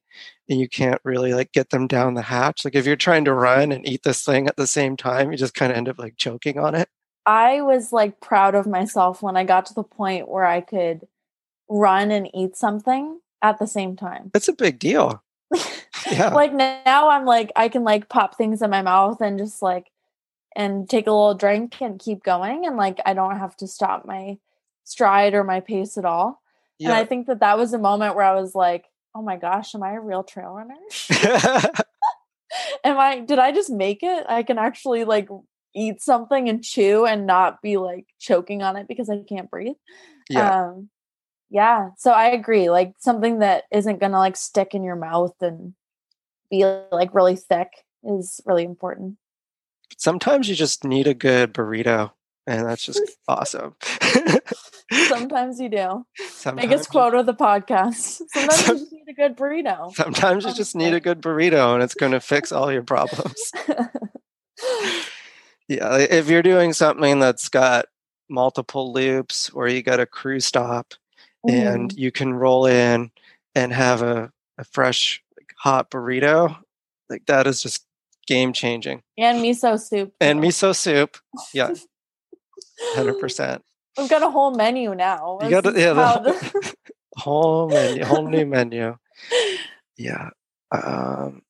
and you can't really like get them down the hatch like if you're trying to run and eat this thing at the same time you just kind of end up like choking on it I was like proud of myself when I got to the point where I could run and eat something at the same time. it's a big deal yeah Like now I'm like I can like pop things in my mouth and just like and take a little drink and keep going and like I don't have to stop my stride or my pace at all. Yeah. And I think that that was a moment where I was like, "Oh my gosh, am I a real trail runner? am I did I just make it? I can actually like eat something and chew and not be like choking on it because I can't breathe." yeah Um yeah, so I agree. Like something that isn't going to like stick in your mouth and be like really thick is really important. sometimes you just need a good burrito and that's just awesome Sometimes you do. sometimes, Biggest quote of the podcast. Sometimes you just need a good burrito. sometimes you just need a good burrito and it's going to fix all your problems Yeah, if you're doing something that's got multiple loops or you got a crew stop and Mhm. you can roll in and have a, a fresh like, hot burrito, like that is just game changing. and miso soup. And miso soup, yeah, hundred percent. We've got a whole menu now. You got is yeah, the- whole menu, whole new menu. Yeah. Um,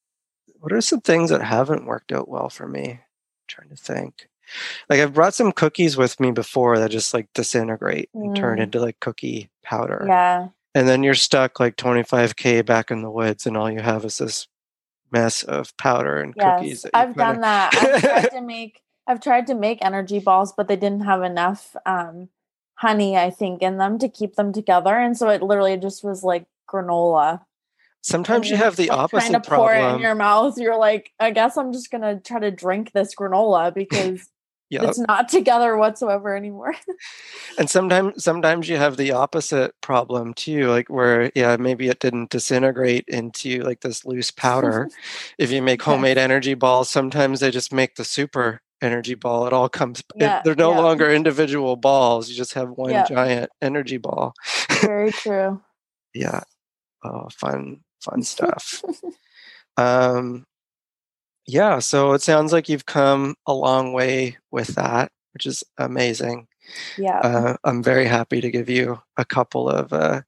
what are some things that haven't worked out well for me? Trying to think. Like I've brought some cookies with me before that just like disintegrate and turn Mm. into like cookie powder. yeah. And then you're stuck like 25k back in the woods and all you have is this mess of powder and cookies. That I've done that. I've tried to make I've tried to make energy balls, but they didn't have enough um, honey, I think, in them to keep them together, and so it literally just was like granola. Sometimes you have the like, opposite trying to pour it in your mouth. You're like, I guess I'm just gonna try to drink this granola because Yeah. it's not together whatsoever anymore. And sometimes sometimes you have the opposite problem too, like where yeah, maybe it didn't disintegrate into like this loose powder. if you make Yes. homemade energy balls, sometimes they just make the super energy ball. It all comes it- Yeah, they're no yeah. longer individual balls. You just have one Yeah. giant energy ball. Very true. Yeah. Oh, fun fun stuff. um yeah, so it sounds like you've come a long way with that, which is amazing. Yeah. Uh, I'm very happy to give you a couple of uh,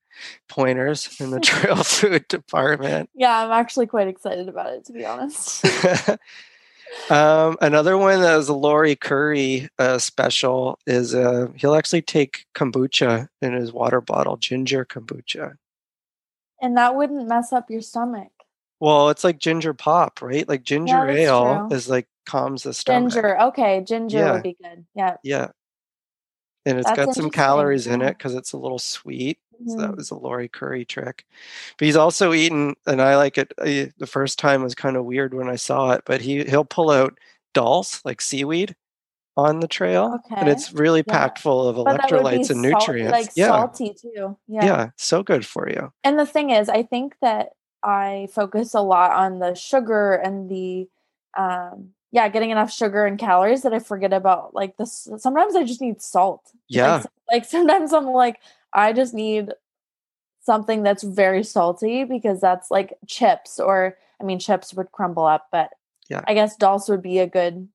pointers in the trail food department. yeah, I'm actually quite excited about it to be honest. um, another one that is a Lori Curry uh, special is uh, he'll actually take kombucha in his water bottle, ginger kombucha. And that wouldn't mess up your stomach. Well, it's like ginger pop, right? Like ginger that's ale true. is like calms the stomach. Ginger. Okay, ginger Yeah. would be good. Yeah. Yeah. And it's That's got some calories in it because it's a little sweet. So that Mhm. was a Lori Curry trick. But he's also eaten, and I like it. I, the first time was kind of weird when I saw it, but he he'll pull out dulse like seaweed on the trail, Okay. and it's really Yeah. packed full of But that would be electrolytes and salt- nutrients. like yeah, salty too. Yeah. yeah, so good for you. And the thing is, I think that I focus a lot on the sugar and the, um, yeah, getting enough sugar and calories that I forget about like this. Sometimes I just need salt. Yeah, Like, like sometimes I'm like, I just need something that's very salty because that's like chips or I mean chips would crumble up, but Yeah. I guess dulse would be a good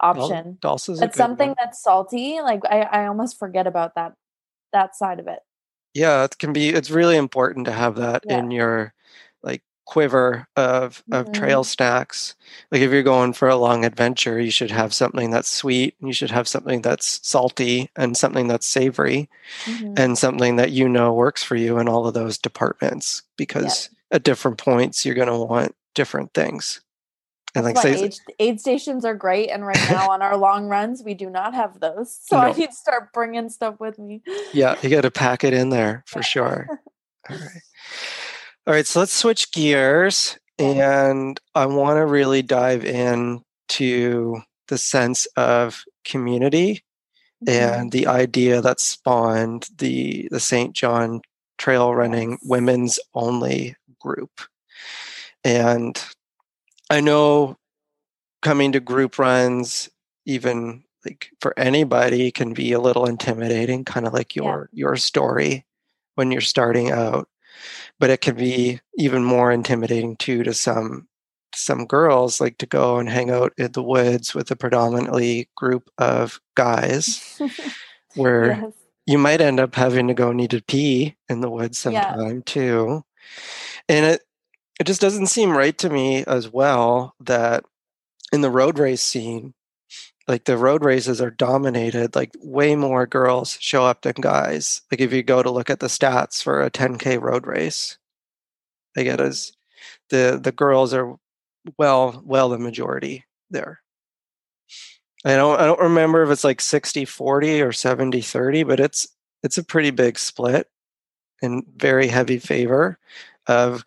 Option. Dulse is But something one. that's salty, like I, I almost forget about that that side of it. Yeah, it can be. It's really important to have that Yeah. in your like quiver of of Mhm. trail snacks. Like if you're going for a long adventure, you should have something that's sweet. You should have something that's salty and something that's savory. Mhm. and something that you know works for you in all of those departments because at different points you're going to want different things and like say aid, aid stations are great, and right now on our long runs, we do not have those. So I No. need to start bringing stuff with me. yeah you got to pack it in there for sure all right all right so let's switch gears and i want to really dive in to the sense of community Mm-hmm. and the idea that spawned the the St. John Trail Running Women's Only group. And I know coming to group runs, even like for anybody, can be a little intimidating, kind of like Yeah. your your story when you're starting out. But it can be even more intimidating too to some some girls like to go and hang out in the woods with a predominantly group of guys where yes. you might end up having to go need to pee in the woods Yeah. sometime too. And it it just doesn't seem right to me as well that in the road race scene, like the road races are dominated, like way more girls show up than guys. Like if you go to look at the stats for a 10k road race, like it is the the girls are well well the majority there. I don't I don't remember if it's like 60 40 or 70 30, but it's it's a pretty big split in very heavy favor of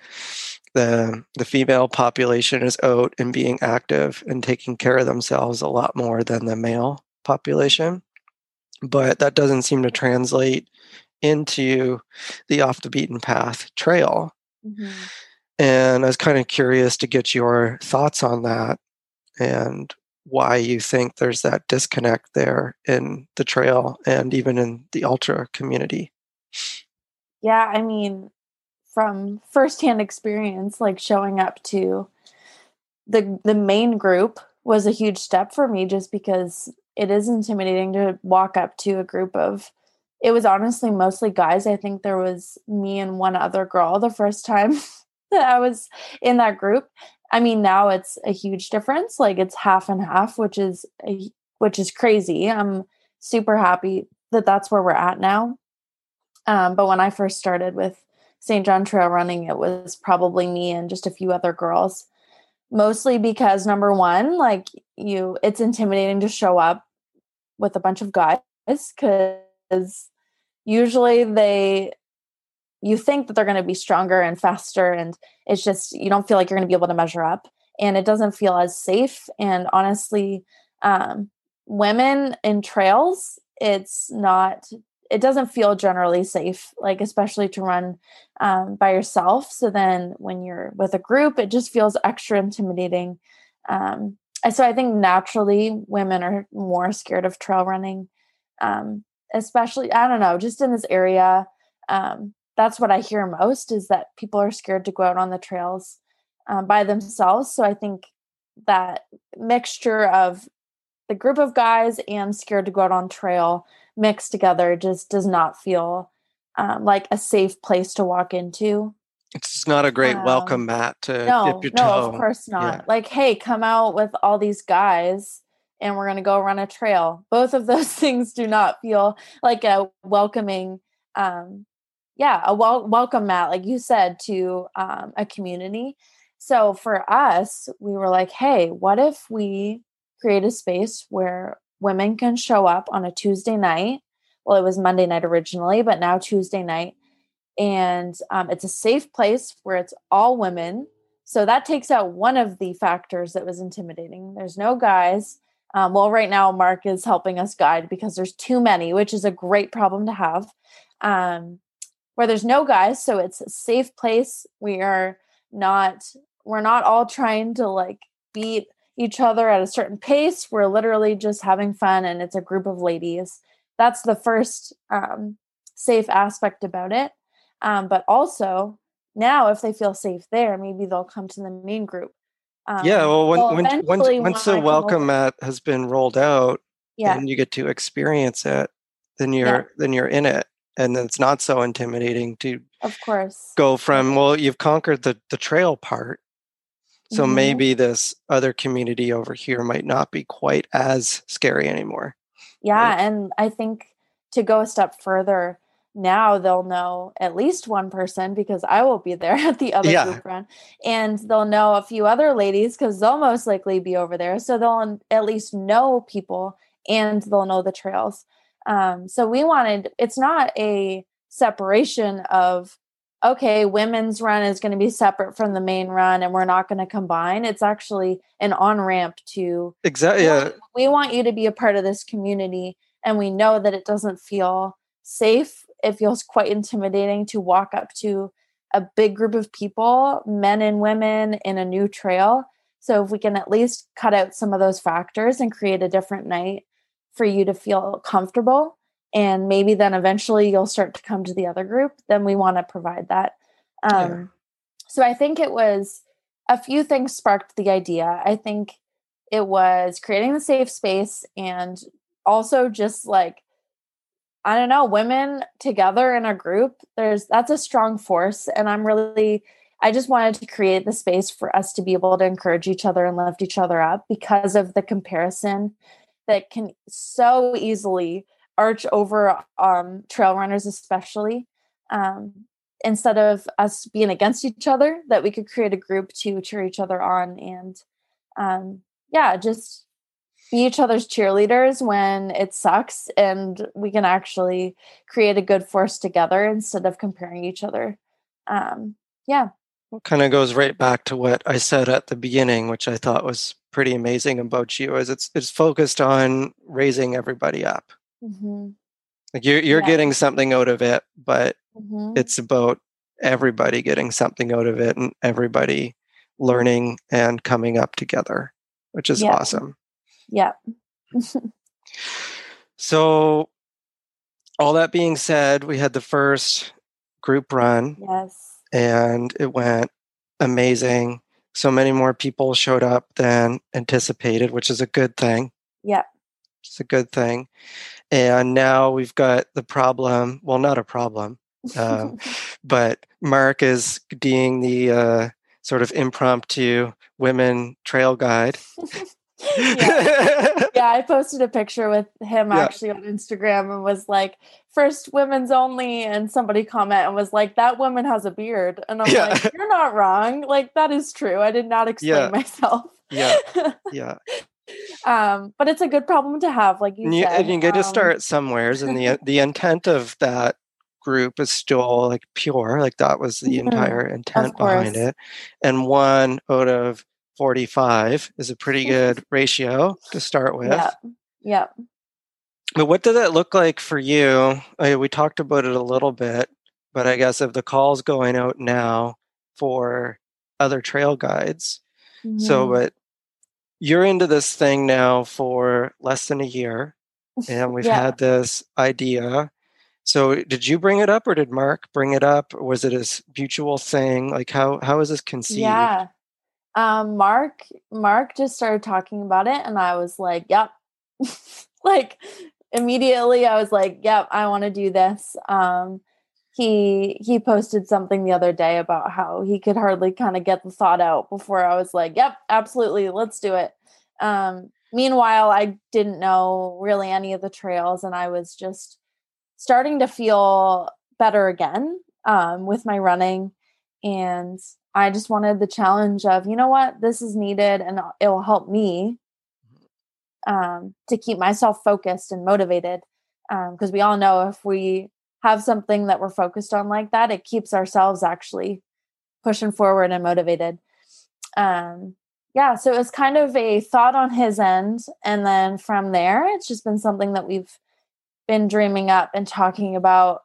the the female population is out and being active and taking care of themselves a lot more than the male population. But that doesn't seem to translate into the off the beaten path trail. Mhm. And I was kind of curious to get your thoughts on that and why you think there's that disconnect there in the trail and even in the ultra community. Yeah, I mean, from firsthand experience, like showing up to the the main group was a huge step for me just because it is intimidating to walk up to a group of it was honestly mostly guys. I think there was me and one other girl the first time that I was in that group. I mean, now it's a huge difference. Like it's half and half, which is a, which is crazy. I'm super happy that that's where we're at now. Um, but when I first started with St. John Trail Running, it was probably me and just a few other girls. Mostly because number one, like you, it's intimidating to show up with a bunch of guys because usually they, you think that they're going to be stronger and faster, and it's just you don't feel like you're going to be able to measure up, and it doesn't feel as safe. And honestly, um, women in trails, it's not it doesn't feel generally safe like especially to run um, by yourself. So then when you're with a group it just feels extra intimidating. Um, so i think naturally women are more scared of trail running um, especially i don't know just in this area um, that's what i hear most is that people are scared to go out on the trails um, by themselves. So i think that mixture of the group of guys and scared to go out on trail mixed together just does not feel um, like a safe place to walk into. It's not a great welcome Um, mat to No, dip your no, toe. of course not. Yeah. Like, hey, come out with all these guys and we're going to go run a trail. Both of those things do not feel like a welcoming, um, yeah, a wel- welcome mat, like you said, to um, a community. So for us, we were like, hey, what if we create a space where women can show up on a Tuesday night? Well, it was Monday night originally, but now Tuesday night. And um, it's a safe place where it's all women. So that takes out one of the factors that was intimidating. There's no guys. Um, well, right now, Mark is helping us guide because there's too many, which is a great problem to have. Um, where there's no guys, so it's a safe place. We are not, we're not all trying to like beat each other at a certain pace. We're literally just having fun, and it's a group of ladies. That's the first um, safe aspect about it. Um, but also, now if they feel safe there, maybe they'll come to the main group. Um, yeah, well, when, when, once, once the welcome mat has been rolled out, yeah. and you get to experience it, then you're yeah. then you're in it, and it's not so intimidating to, of course, go from well, you've conquered the the trail part, so mm-hmm. maybe this other community over here might not be quite as scary anymore. Yeah, right? and I think to go a step further, now they'll know at least one person because I will be there at the other yeah. group run. And they'll know a few other ladies because they'll most likely be over there. So they'll at least know people and they'll know the trails. Um, so we wanted, it's not a separation of, okay, women's run is going to be separate from the main run and we're not going to combine. It's actually an on ramp to exactly. Yeah. We want you to be a part of this community. And we know that it doesn't feel safe it feels quite intimidating to walk up to a big group of people, men and women, in a new trail. So if we can at least cut out some of those factors and create a different night for you to feel comfortable, and maybe then eventually you'll start to come to the other group, then we want to provide that. Um, yeah. So I think it was a few things sparked the idea. I think it was creating the safe space and also just like I don't know, women together in a group, there's that's a strong force. And I'm really, I just wanted to create the space for us to be able to encourage each other and lift each other up because of the comparison that can so easily arch over um, trail runners, especially. Um, instead of us being against each other, that we could create a group to cheer each other on and um, yeah, just be each other's cheerleaders when it sucks and we can actually create a good force together instead of comparing each other um, yeah kind of goes right back to what i said at the beginning which i thought was pretty amazing about you is it's it's focused on raising everybody up mm-hmm. like you're, you're yeah. getting something out of it but mm-hmm. it's about everybody getting something out of it and everybody learning and coming up together which is yeah. awesome yeah. so, all that being said, we had the first group run. Yes. And it went amazing. So many more people showed up than anticipated, which is a good thing. Yeah. It's a good thing. And now we've got the problem well, not a problem, um, but Mark is being the uh, sort of impromptu women trail guide. yeah. yeah, I posted a picture with him yeah. actually on Instagram and was like, first women's only. And somebody comment and was like, that woman has a beard. And I'm yeah. like, you're not wrong. Like, that is true. I did not explain myself. Yeah. Yeah. Um, but it's a good problem to have, like you and you, said. And you get um, to start somewheres. And the, the intent of that group is still like pure. Like, that was the mm-hmm. entire intent behind it. And one out of 45 is a pretty good ratio to start with. Yeah. Yeah. But what did that look like for you? I, we talked about it a little bit, but I guess if the call's going out now for other trail guides. Mm-hmm. So, but you're into this thing now for less than a year, and we've yeah. had this idea. So, did you bring it up, or did Mark bring it up? Or was it a mutual thing? Like, how how is this conceived? Yeah, um, Mark, Mark just started talking about it, and I was like, "Yep." like immediately, I was like, "Yep, I want to do this." Um, he he posted something the other day about how he could hardly kind of get the thought out before I was like, "Yep, absolutely, let's do it." Um, meanwhile, I didn't know really any of the trails, and I was just starting to feel better again um, with my running, and I just wanted the challenge of, you know what, this is needed and it will help me um, to keep myself focused and motivated. Because um, we all know if we have something that we're focused on like that, it keeps ourselves actually pushing forward and motivated. Um, yeah, so it was kind of a thought on his end. And then from there, it's just been something that we've been dreaming up and talking about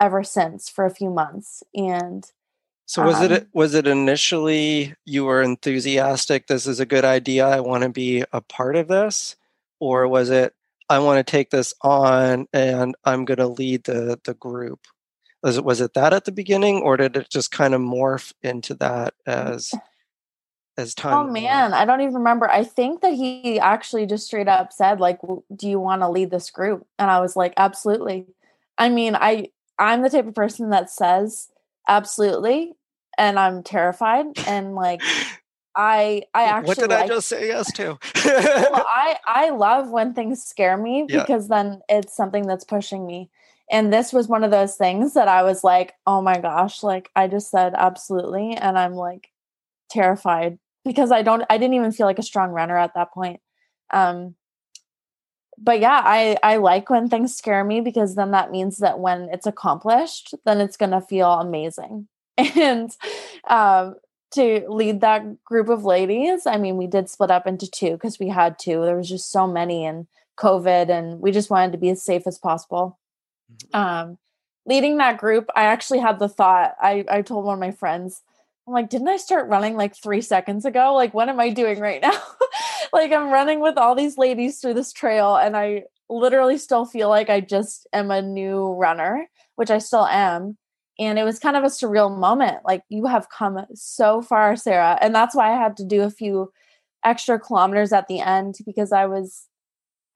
ever since for a few months. And so was um, it was it initially you were enthusiastic, this is a good idea, I want to be a part of this? Or was it I want to take this on and I'm going to lead the the group? Was it was it that at the beginning or did it just kind of morph into that as as oh, time. Oh man, I don't even remember. I think that he actually just straight up said like, "Do you want to lead this group?" And I was like, "Absolutely." I mean, I I'm the type of person that says absolutely and I'm terrified and like I I actually What did like, I just say yes to? well, I I love when things scare me because yeah. then it's something that's pushing me. And this was one of those things that I was like, "Oh my gosh, like I just said absolutely." And I'm like terrified because I don't I didn't even feel like a strong runner at that point. Um but yeah, I I like when things scare me because then that means that when it's accomplished, then it's going to feel amazing. And um to lead that group of ladies, I mean, we did split up into two because we had to. There was just so many and COVID and we just wanted to be as safe as possible. Mm-hmm. Um leading that group, I actually had the thought, I I told one of my friends I'm like, didn't I start running like three seconds ago? Like, what am I doing right now? like, I'm running with all these ladies through this trail, and I literally still feel like I just am a new runner, which I still am. And it was kind of a surreal moment. Like, you have come so far, Sarah. And that's why I had to do a few extra kilometers at the end because I was,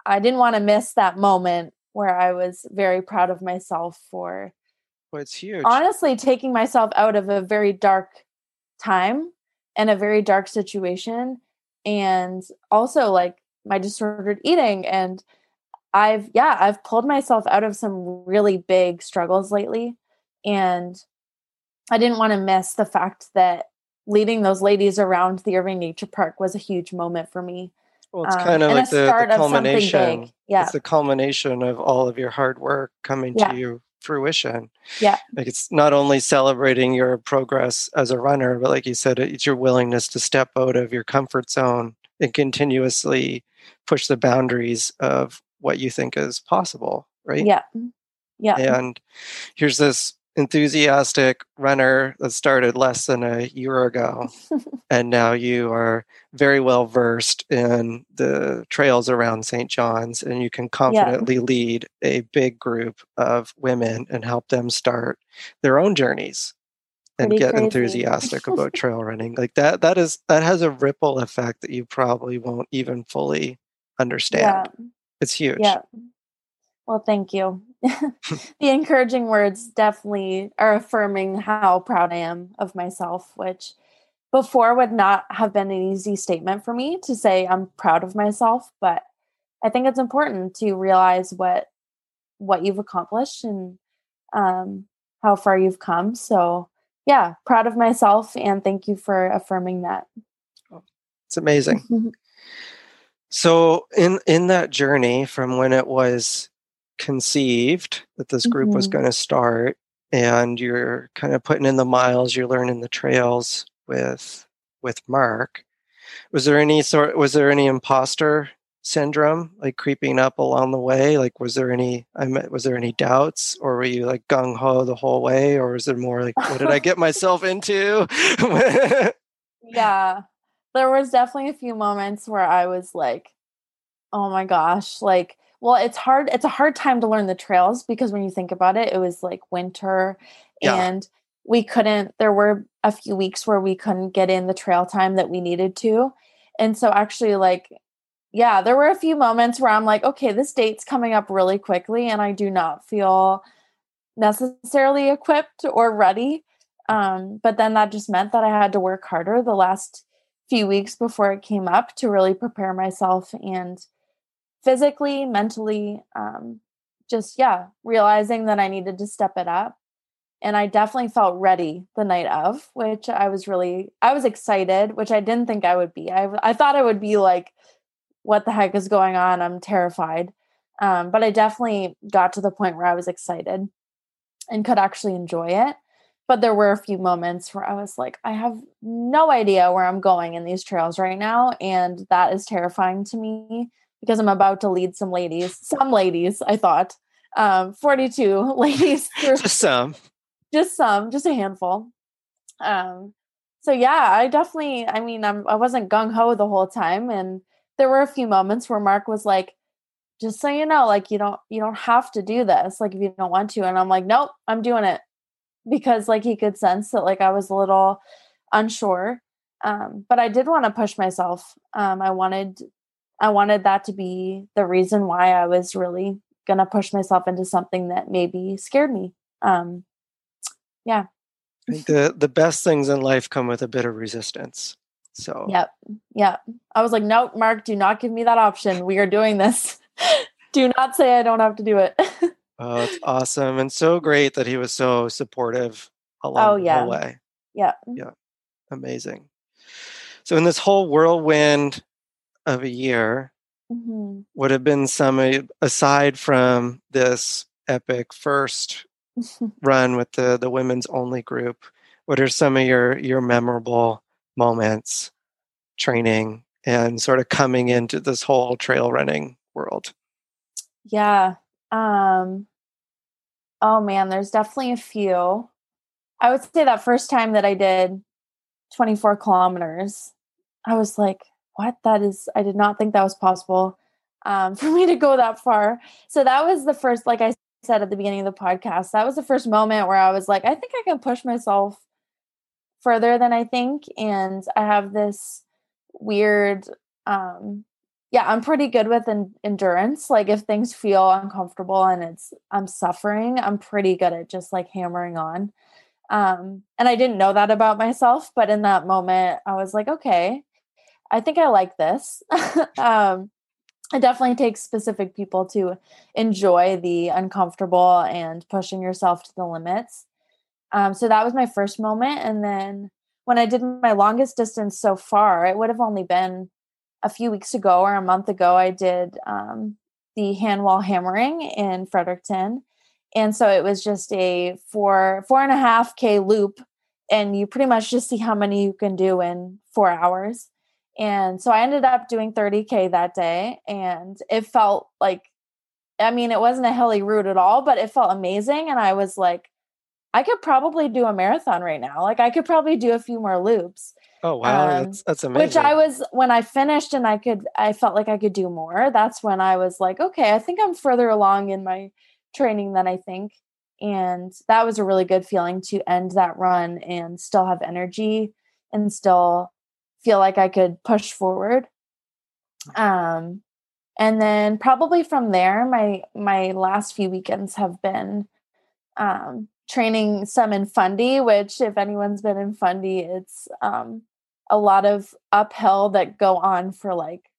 I didn't want to miss that moment where I was very proud of myself for. Well, it's huge. Honestly, taking myself out of a very dark time and a very dark situation and also like my disordered eating and I've yeah, I've pulled myself out of some really big struggles lately and I didn't want to miss the fact that leading those ladies around the Irving Nature Park was a huge moment for me. Well, it's kind um, of like the, the culmination. Yeah. It's the culmination of all of your hard work coming yeah. to you fruition. Yeah. Like it's not only celebrating your progress as a runner, but like you said, it's your willingness to step out of your comfort zone and continuously push the boundaries of what you think is possible, right? Yeah. Yeah. And here's this enthusiastic runner that started less than a year ago and now you are very well versed in the trails around St. John's and you can confidently yeah. lead a big group of women and help them start their own journeys and Pretty get crazy. enthusiastic about trail running like that that is that has a ripple effect that you probably won't even fully understand yeah. it's huge yeah well, thank you. the encouraging words definitely are affirming how proud I am of myself, which before would not have been an easy statement for me to say I'm proud of myself, but I think it's important to realize what what you've accomplished and um, how far you've come. So, yeah, proud of myself and thank you for affirming that. Oh, it's amazing. so, in in that journey from when it was conceived that this group mm-hmm. was going to start and you're kind of putting in the miles you're learning the trails with with mark. Was there any sort was there any imposter syndrome like creeping up along the way? Like was there any i met was there any doubts or were you like gung-ho the whole way or was it more like what did i get myself into? Yeah. There was definitely a few moments where i was like oh my gosh like well, it's hard. It's a hard time to learn the trails because when you think about it, it was like winter yeah. and we couldn't, there were a few weeks where we couldn't get in the trail time that we needed to. And so, actually, like, yeah, there were a few moments where I'm like, okay, this date's coming up really quickly, and I do not feel necessarily equipped or ready. Um, but then that just meant that I had to work harder the last few weeks before it came up to really prepare myself and physically, mentally, um, just, yeah, realizing that I needed to step it up. And I definitely felt ready the night of, which I was really, I was excited, which I didn't think I would be. I, I thought I would be like, what the heck is going on? I'm terrified. Um, but I definitely got to the point where I was excited and could actually enjoy it. but there were a few moments where I was like, I have no idea where I'm going in these trails right now. And that is terrifying to me because I'm about to lead some ladies, some ladies, I thought, um, 42 ladies just some, just some, just a handful. Um, so yeah, I definitely, I mean, I'm, I wasn't gung ho the whole time. And there were a few moments where Mark was like, just so you know, like you don't, you don't have to do this. Like if you don't want to. And I'm like, nope, I'm doing it because like he could sense that like I was a little unsure. Um, but I did want to push myself. Um, I wanted, I wanted that to be the reason why I was really gonna push myself into something that maybe scared me. Um, yeah the the best things in life come with a bit of resistance. So Yep. Yep. I was like, nope, Mark, do not give me that option. We are doing this. do not say I don't have to do it. oh, it's awesome. And so great that he was so supportive along oh, yeah. the way. Yeah. Yeah. Amazing. So in this whole whirlwind of a year, mm-hmm. would have been some aside from this epic first run with the the women's only group what are some of your your memorable moments training and sort of coming into this whole trail running world yeah um oh man there's definitely a few i would say that first time that i did 24 kilometers i was like what that is i did not think that was possible um, for me to go that far so that was the first like i said at the beginning of the podcast, that was the first moment where I was like, I think I can push myself further than I think. And I have this weird, um, yeah, I'm pretty good with en- endurance. Like if things feel uncomfortable and it's I'm suffering, I'm pretty good at just like hammering on. Um, and I didn't know that about myself, but in that moment, I was like, okay, I think I like this. um, it definitely takes specific people to enjoy the uncomfortable and pushing yourself to the limits. Um, so that was my first moment. And then when I did my longest distance so far, it would have only been a few weeks ago or a month ago. I did um, the hand wall hammering in Fredericton. And so it was just a four, four and a half K loop. And you pretty much just see how many you can do in four hours. And so I ended up doing 30K that day. And it felt like, I mean, it wasn't a hilly route at all, but it felt amazing. And I was like, I could probably do a marathon right now. Like, I could probably do a few more loops. Oh, wow. Um, that's, that's amazing. Which I was, when I finished and I could, I felt like I could do more. That's when I was like, okay, I think I'm further along in my training than I think. And that was a really good feeling to end that run and still have energy and still feel like I could push forward. Um, and then probably from there, my my last few weekends have been um, training some in Fundy, which if anyone's been in Fundy, it's um, a lot of uphill that go on for like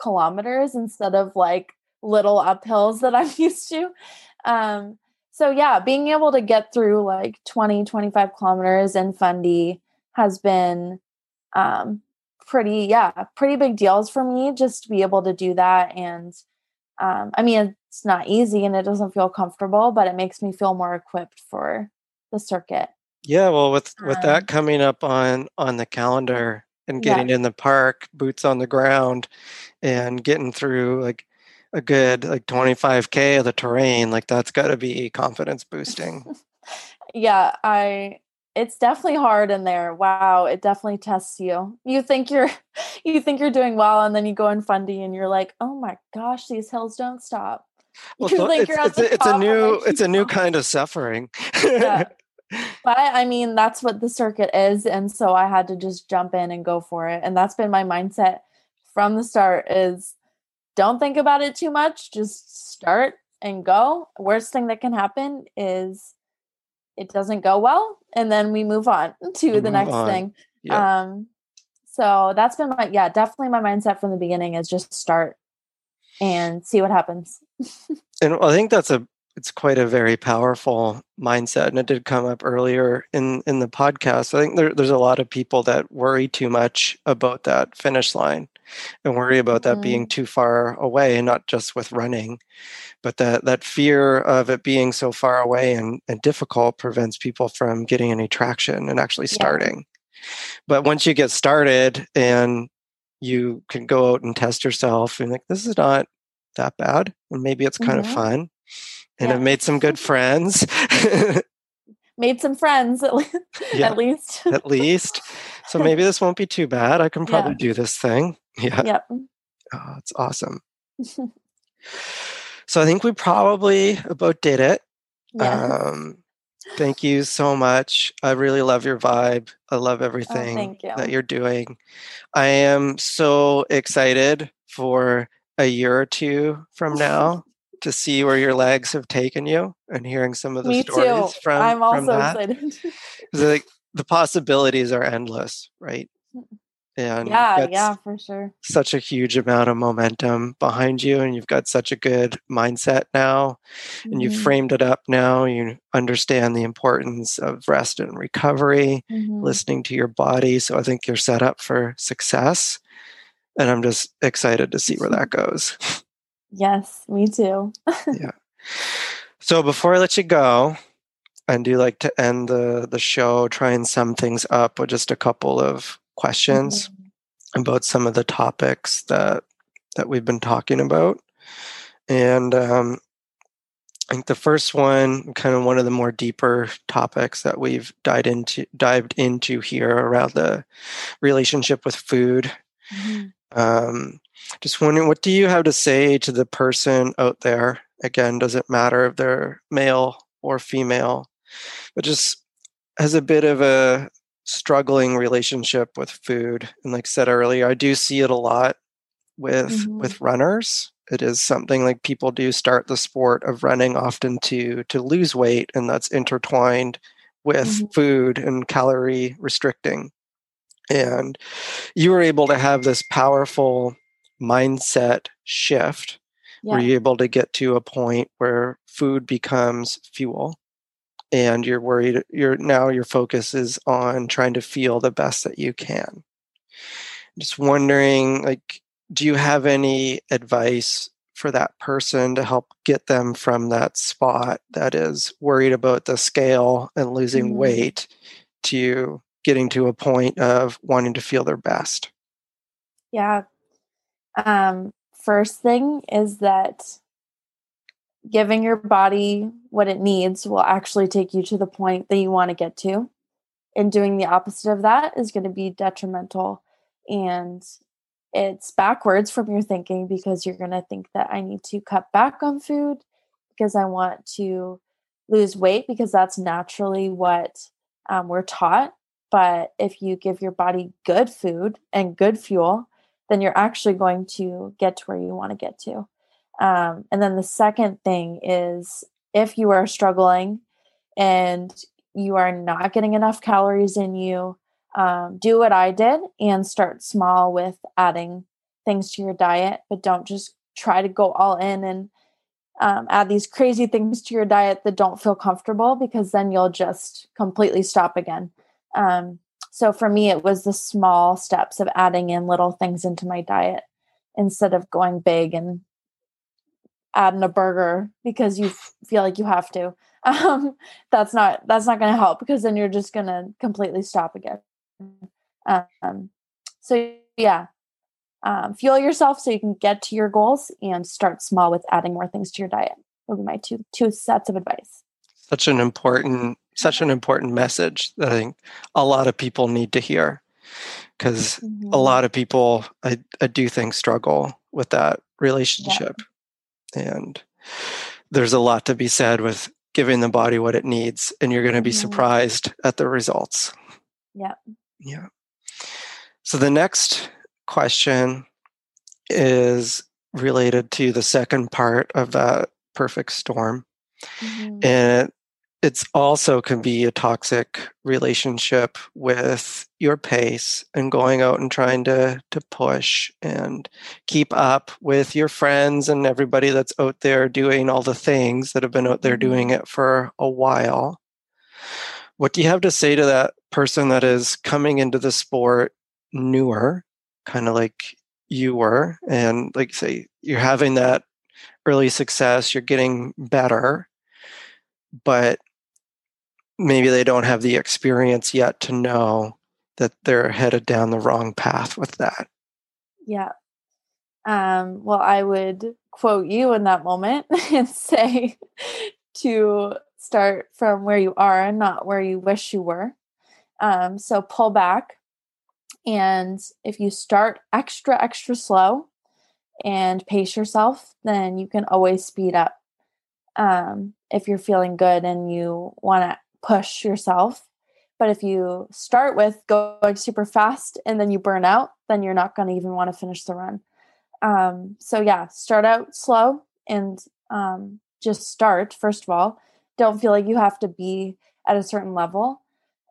kilometers instead of like little uphills that I'm used to. Um, so yeah, being able to get through like 20, 25 kilometers in Fundy has been um, pretty, yeah, pretty big deals for me just to be able to do that. And um, I mean, it's not easy and it doesn't feel comfortable, but it makes me feel more equipped for the circuit. Yeah, well, with with um, that coming up on on the calendar and getting yeah. in the park, boots on the ground, and getting through like a good like 25k of the terrain, like that's got to be confidence boosting. yeah, I it's definitely hard in there. Wow, it definitely tests you. You think you're you think you're doing well and then you go in fundy and you're like, "Oh my gosh, these hills don't stop." Well, so it's, it's, a, it's a new it's a new kind of suffering. yeah. But I mean, that's what the circuit is and so I had to just jump in and go for it. And that's been my mindset from the start is don't think about it too much, just start and go. Worst thing that can happen is it doesn't go well and then we move on to we the next on. thing. Um so that's been my yeah definitely my mindset from the beginning is just start and see what happens. And i think that's a it's quite a very powerful mindset and it did come up earlier in in the podcast i think there, there's a lot of people that worry too much about that finish line and worry about that mm-hmm. being too far away and not just with running but that that fear of it being so far away and, and difficult prevents people from getting any traction and actually starting yeah. but once you get started and you can go out and test yourself and like this is not that bad and maybe it's kind mm-hmm. of fun and yeah. I've made some good friends. made some friends at, least. Yeah, at least. at least. So maybe this won't be too bad. I can probably yeah. do this thing. Yeah. Yep. Oh, it's awesome. so I think we probably about did it. Yeah. Um, thank you so much. I really love your vibe. I love oh, everything oh, you. that you're doing. I am so excited for a year or two from now to see where your legs have taken you and hearing some of the Me stories too. from I'm also from that. excited. like the possibilities are endless, right? Mm. And yeah, yeah, for sure. Such a huge amount of momentum behind you, and you've got such a good mindset now, mm-hmm. and you've framed it up now. You understand the importance of rest and recovery, mm-hmm. listening to your body. So I think you're set up for success, and I'm just excited to see where that goes. Yes, me too. yeah. So before I let you go, I do like to end the the show, try and sum things up with just a couple of questions mm-hmm. about some of the topics that that we've been talking about. And um, I think the first one, kind of one of the more deeper topics that we've dived into dived into here around the relationship with food. Mm-hmm. Um, just wondering, what do you have to say to the person out there? Again, doesn't matter if they're male or female, but just has a bit of a struggling relationship with food. And like I said earlier, I do see it a lot with mm-hmm. with runners. It is something like people do start the sport of running often to to lose weight, and that's intertwined with mm-hmm. food and calorie restricting. And you were able to have this powerful mindset shift yeah. where you're able to get to a point where food becomes fuel and you're worried you're now your focus is on trying to feel the best that you can just wondering like do you have any advice for that person to help get them from that spot that is worried about the scale and losing mm-hmm. weight to getting to a point of wanting to feel their best yeah um, first thing is that giving your body what it needs will actually take you to the point that you want to get to. And doing the opposite of that is going to be detrimental. And it's backwards from your thinking because you're going to think that I need to cut back on food because I want to lose weight because that's naturally what um, we're taught. But if you give your body good food and good fuel, then you're actually going to get to where you want to get to. Um, and then the second thing is if you are struggling and you are not getting enough calories in you, um, do what I did and start small with adding things to your diet, but don't just try to go all in and um, add these crazy things to your diet that don't feel comfortable because then you'll just completely stop again. Um, so for me, it was the small steps of adding in little things into my diet instead of going big and adding a burger because you feel like you have to. Um, that's not that's not going to help because then you're just going to completely stop again. Um, so yeah, um, fuel yourself so you can get to your goals and start small with adding more things to your diet. Would be my two two sets of advice. Such an important such an important message that I think a lot of people need to hear because mm-hmm. a lot of people I, I do think struggle with that relationship yeah. and there's a lot to be said with giving the body what it needs and you're going to be mm-hmm. surprised at the results yeah yeah so the next question is related to the second part of that perfect storm mm-hmm. and it's also can be a toxic relationship with your pace and going out and trying to to push and keep up with your friends and everybody that's out there doing all the things that have been out there doing mm-hmm. it for a while what do you have to say to that person that is coming into the sport newer kind of like you were and like say you're having that early success you're getting better but maybe they don't have the experience yet to know that they're headed down the wrong path with that. Yeah. Um, well, I would quote you in that moment and say to start from where you are and not where you wish you were. Um, so pull back. And if you start extra, extra slow and pace yourself, then you can always speed up. Um, if you're feeling good and you want to push yourself. But if you start with going super fast and then you burn out, then you're not going to even want to finish the run. Um, so, yeah, start out slow and um, just start, first of all. Don't feel like you have to be at a certain level.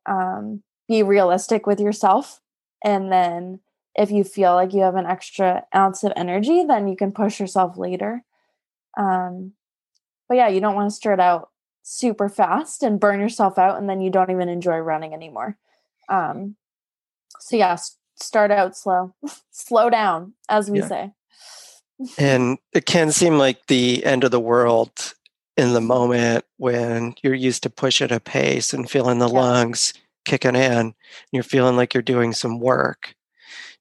Um, be realistic with yourself. And then if you feel like you have an extra ounce of energy, then you can push yourself later. Um, but yeah, you don't want to start out super fast and burn yourself out and then you don't even enjoy running anymore um so yeah start out slow slow down as we yeah. say and it can seem like the end of the world in the moment when you're used to push at a pace and feeling the yeah. lungs kicking in and you're feeling like you're doing some work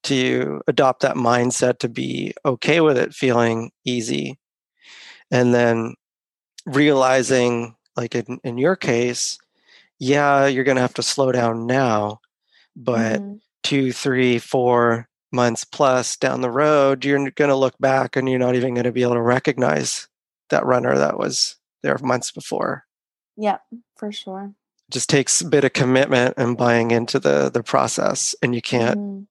to adopt that mindset to be okay with it feeling easy and then realizing like in, in your case, yeah, you're going to have to slow down now, but mm-hmm. two, three, four months plus down the road, you're going to look back and you're not even going to be able to recognize that runner that was there months before. Yeah, for sure. It just takes a bit of commitment and buying into the the process, and you can't. Mm-hmm.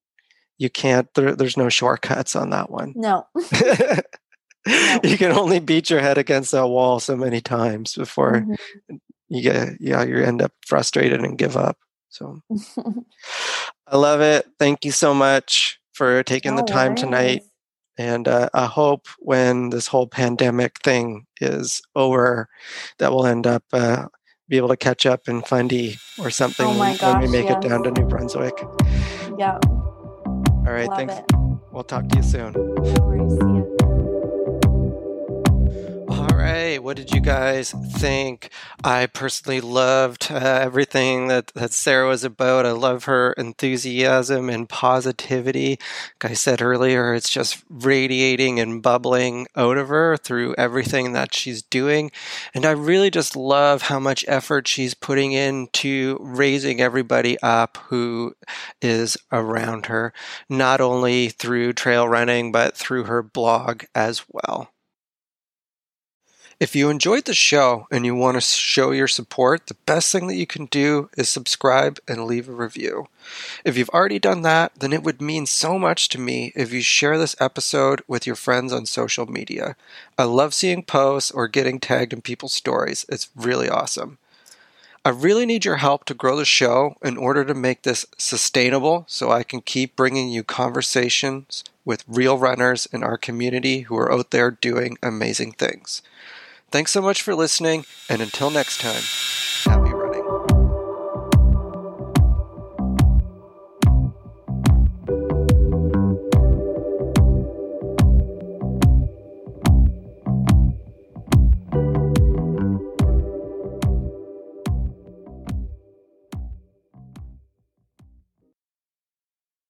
You can't. There, there's no shortcuts on that one. No. you can only beat your head against that wall so many times before mm-hmm. you get yeah you end up frustrated and give up so. I love it. Thank you so much for taking no the time tonight and uh, i hope when this whole pandemic thing is over that we'll end up uh, be able to catch up in fundy or something oh when, gosh, when, we make yes. it down to new brunswick. Yeah all right love thanks. it. we'll talk to you soon What did you guys think? I personally loved uh, everything that, that Sarah was about. I love her enthusiasm and positivity. Like I said earlier, it's just radiating and bubbling out of her through everything that she's doing. And I really just love how much effort she's putting into raising everybody up who is around her, not only through trail running, but through her blog as well. If you enjoyed the show and you want to show your support, the best thing that you can do is subscribe and leave a review. If you've already done that, then it would mean so much to me if you share this episode with your friends on social media. I love seeing posts or getting tagged in people's stories. It's really awesome. I really need your help to grow the show in order to make this sustainable so I can keep bringing you conversations with real runners in our community who are out there doing amazing things. Thanks so much for listening, and until next time.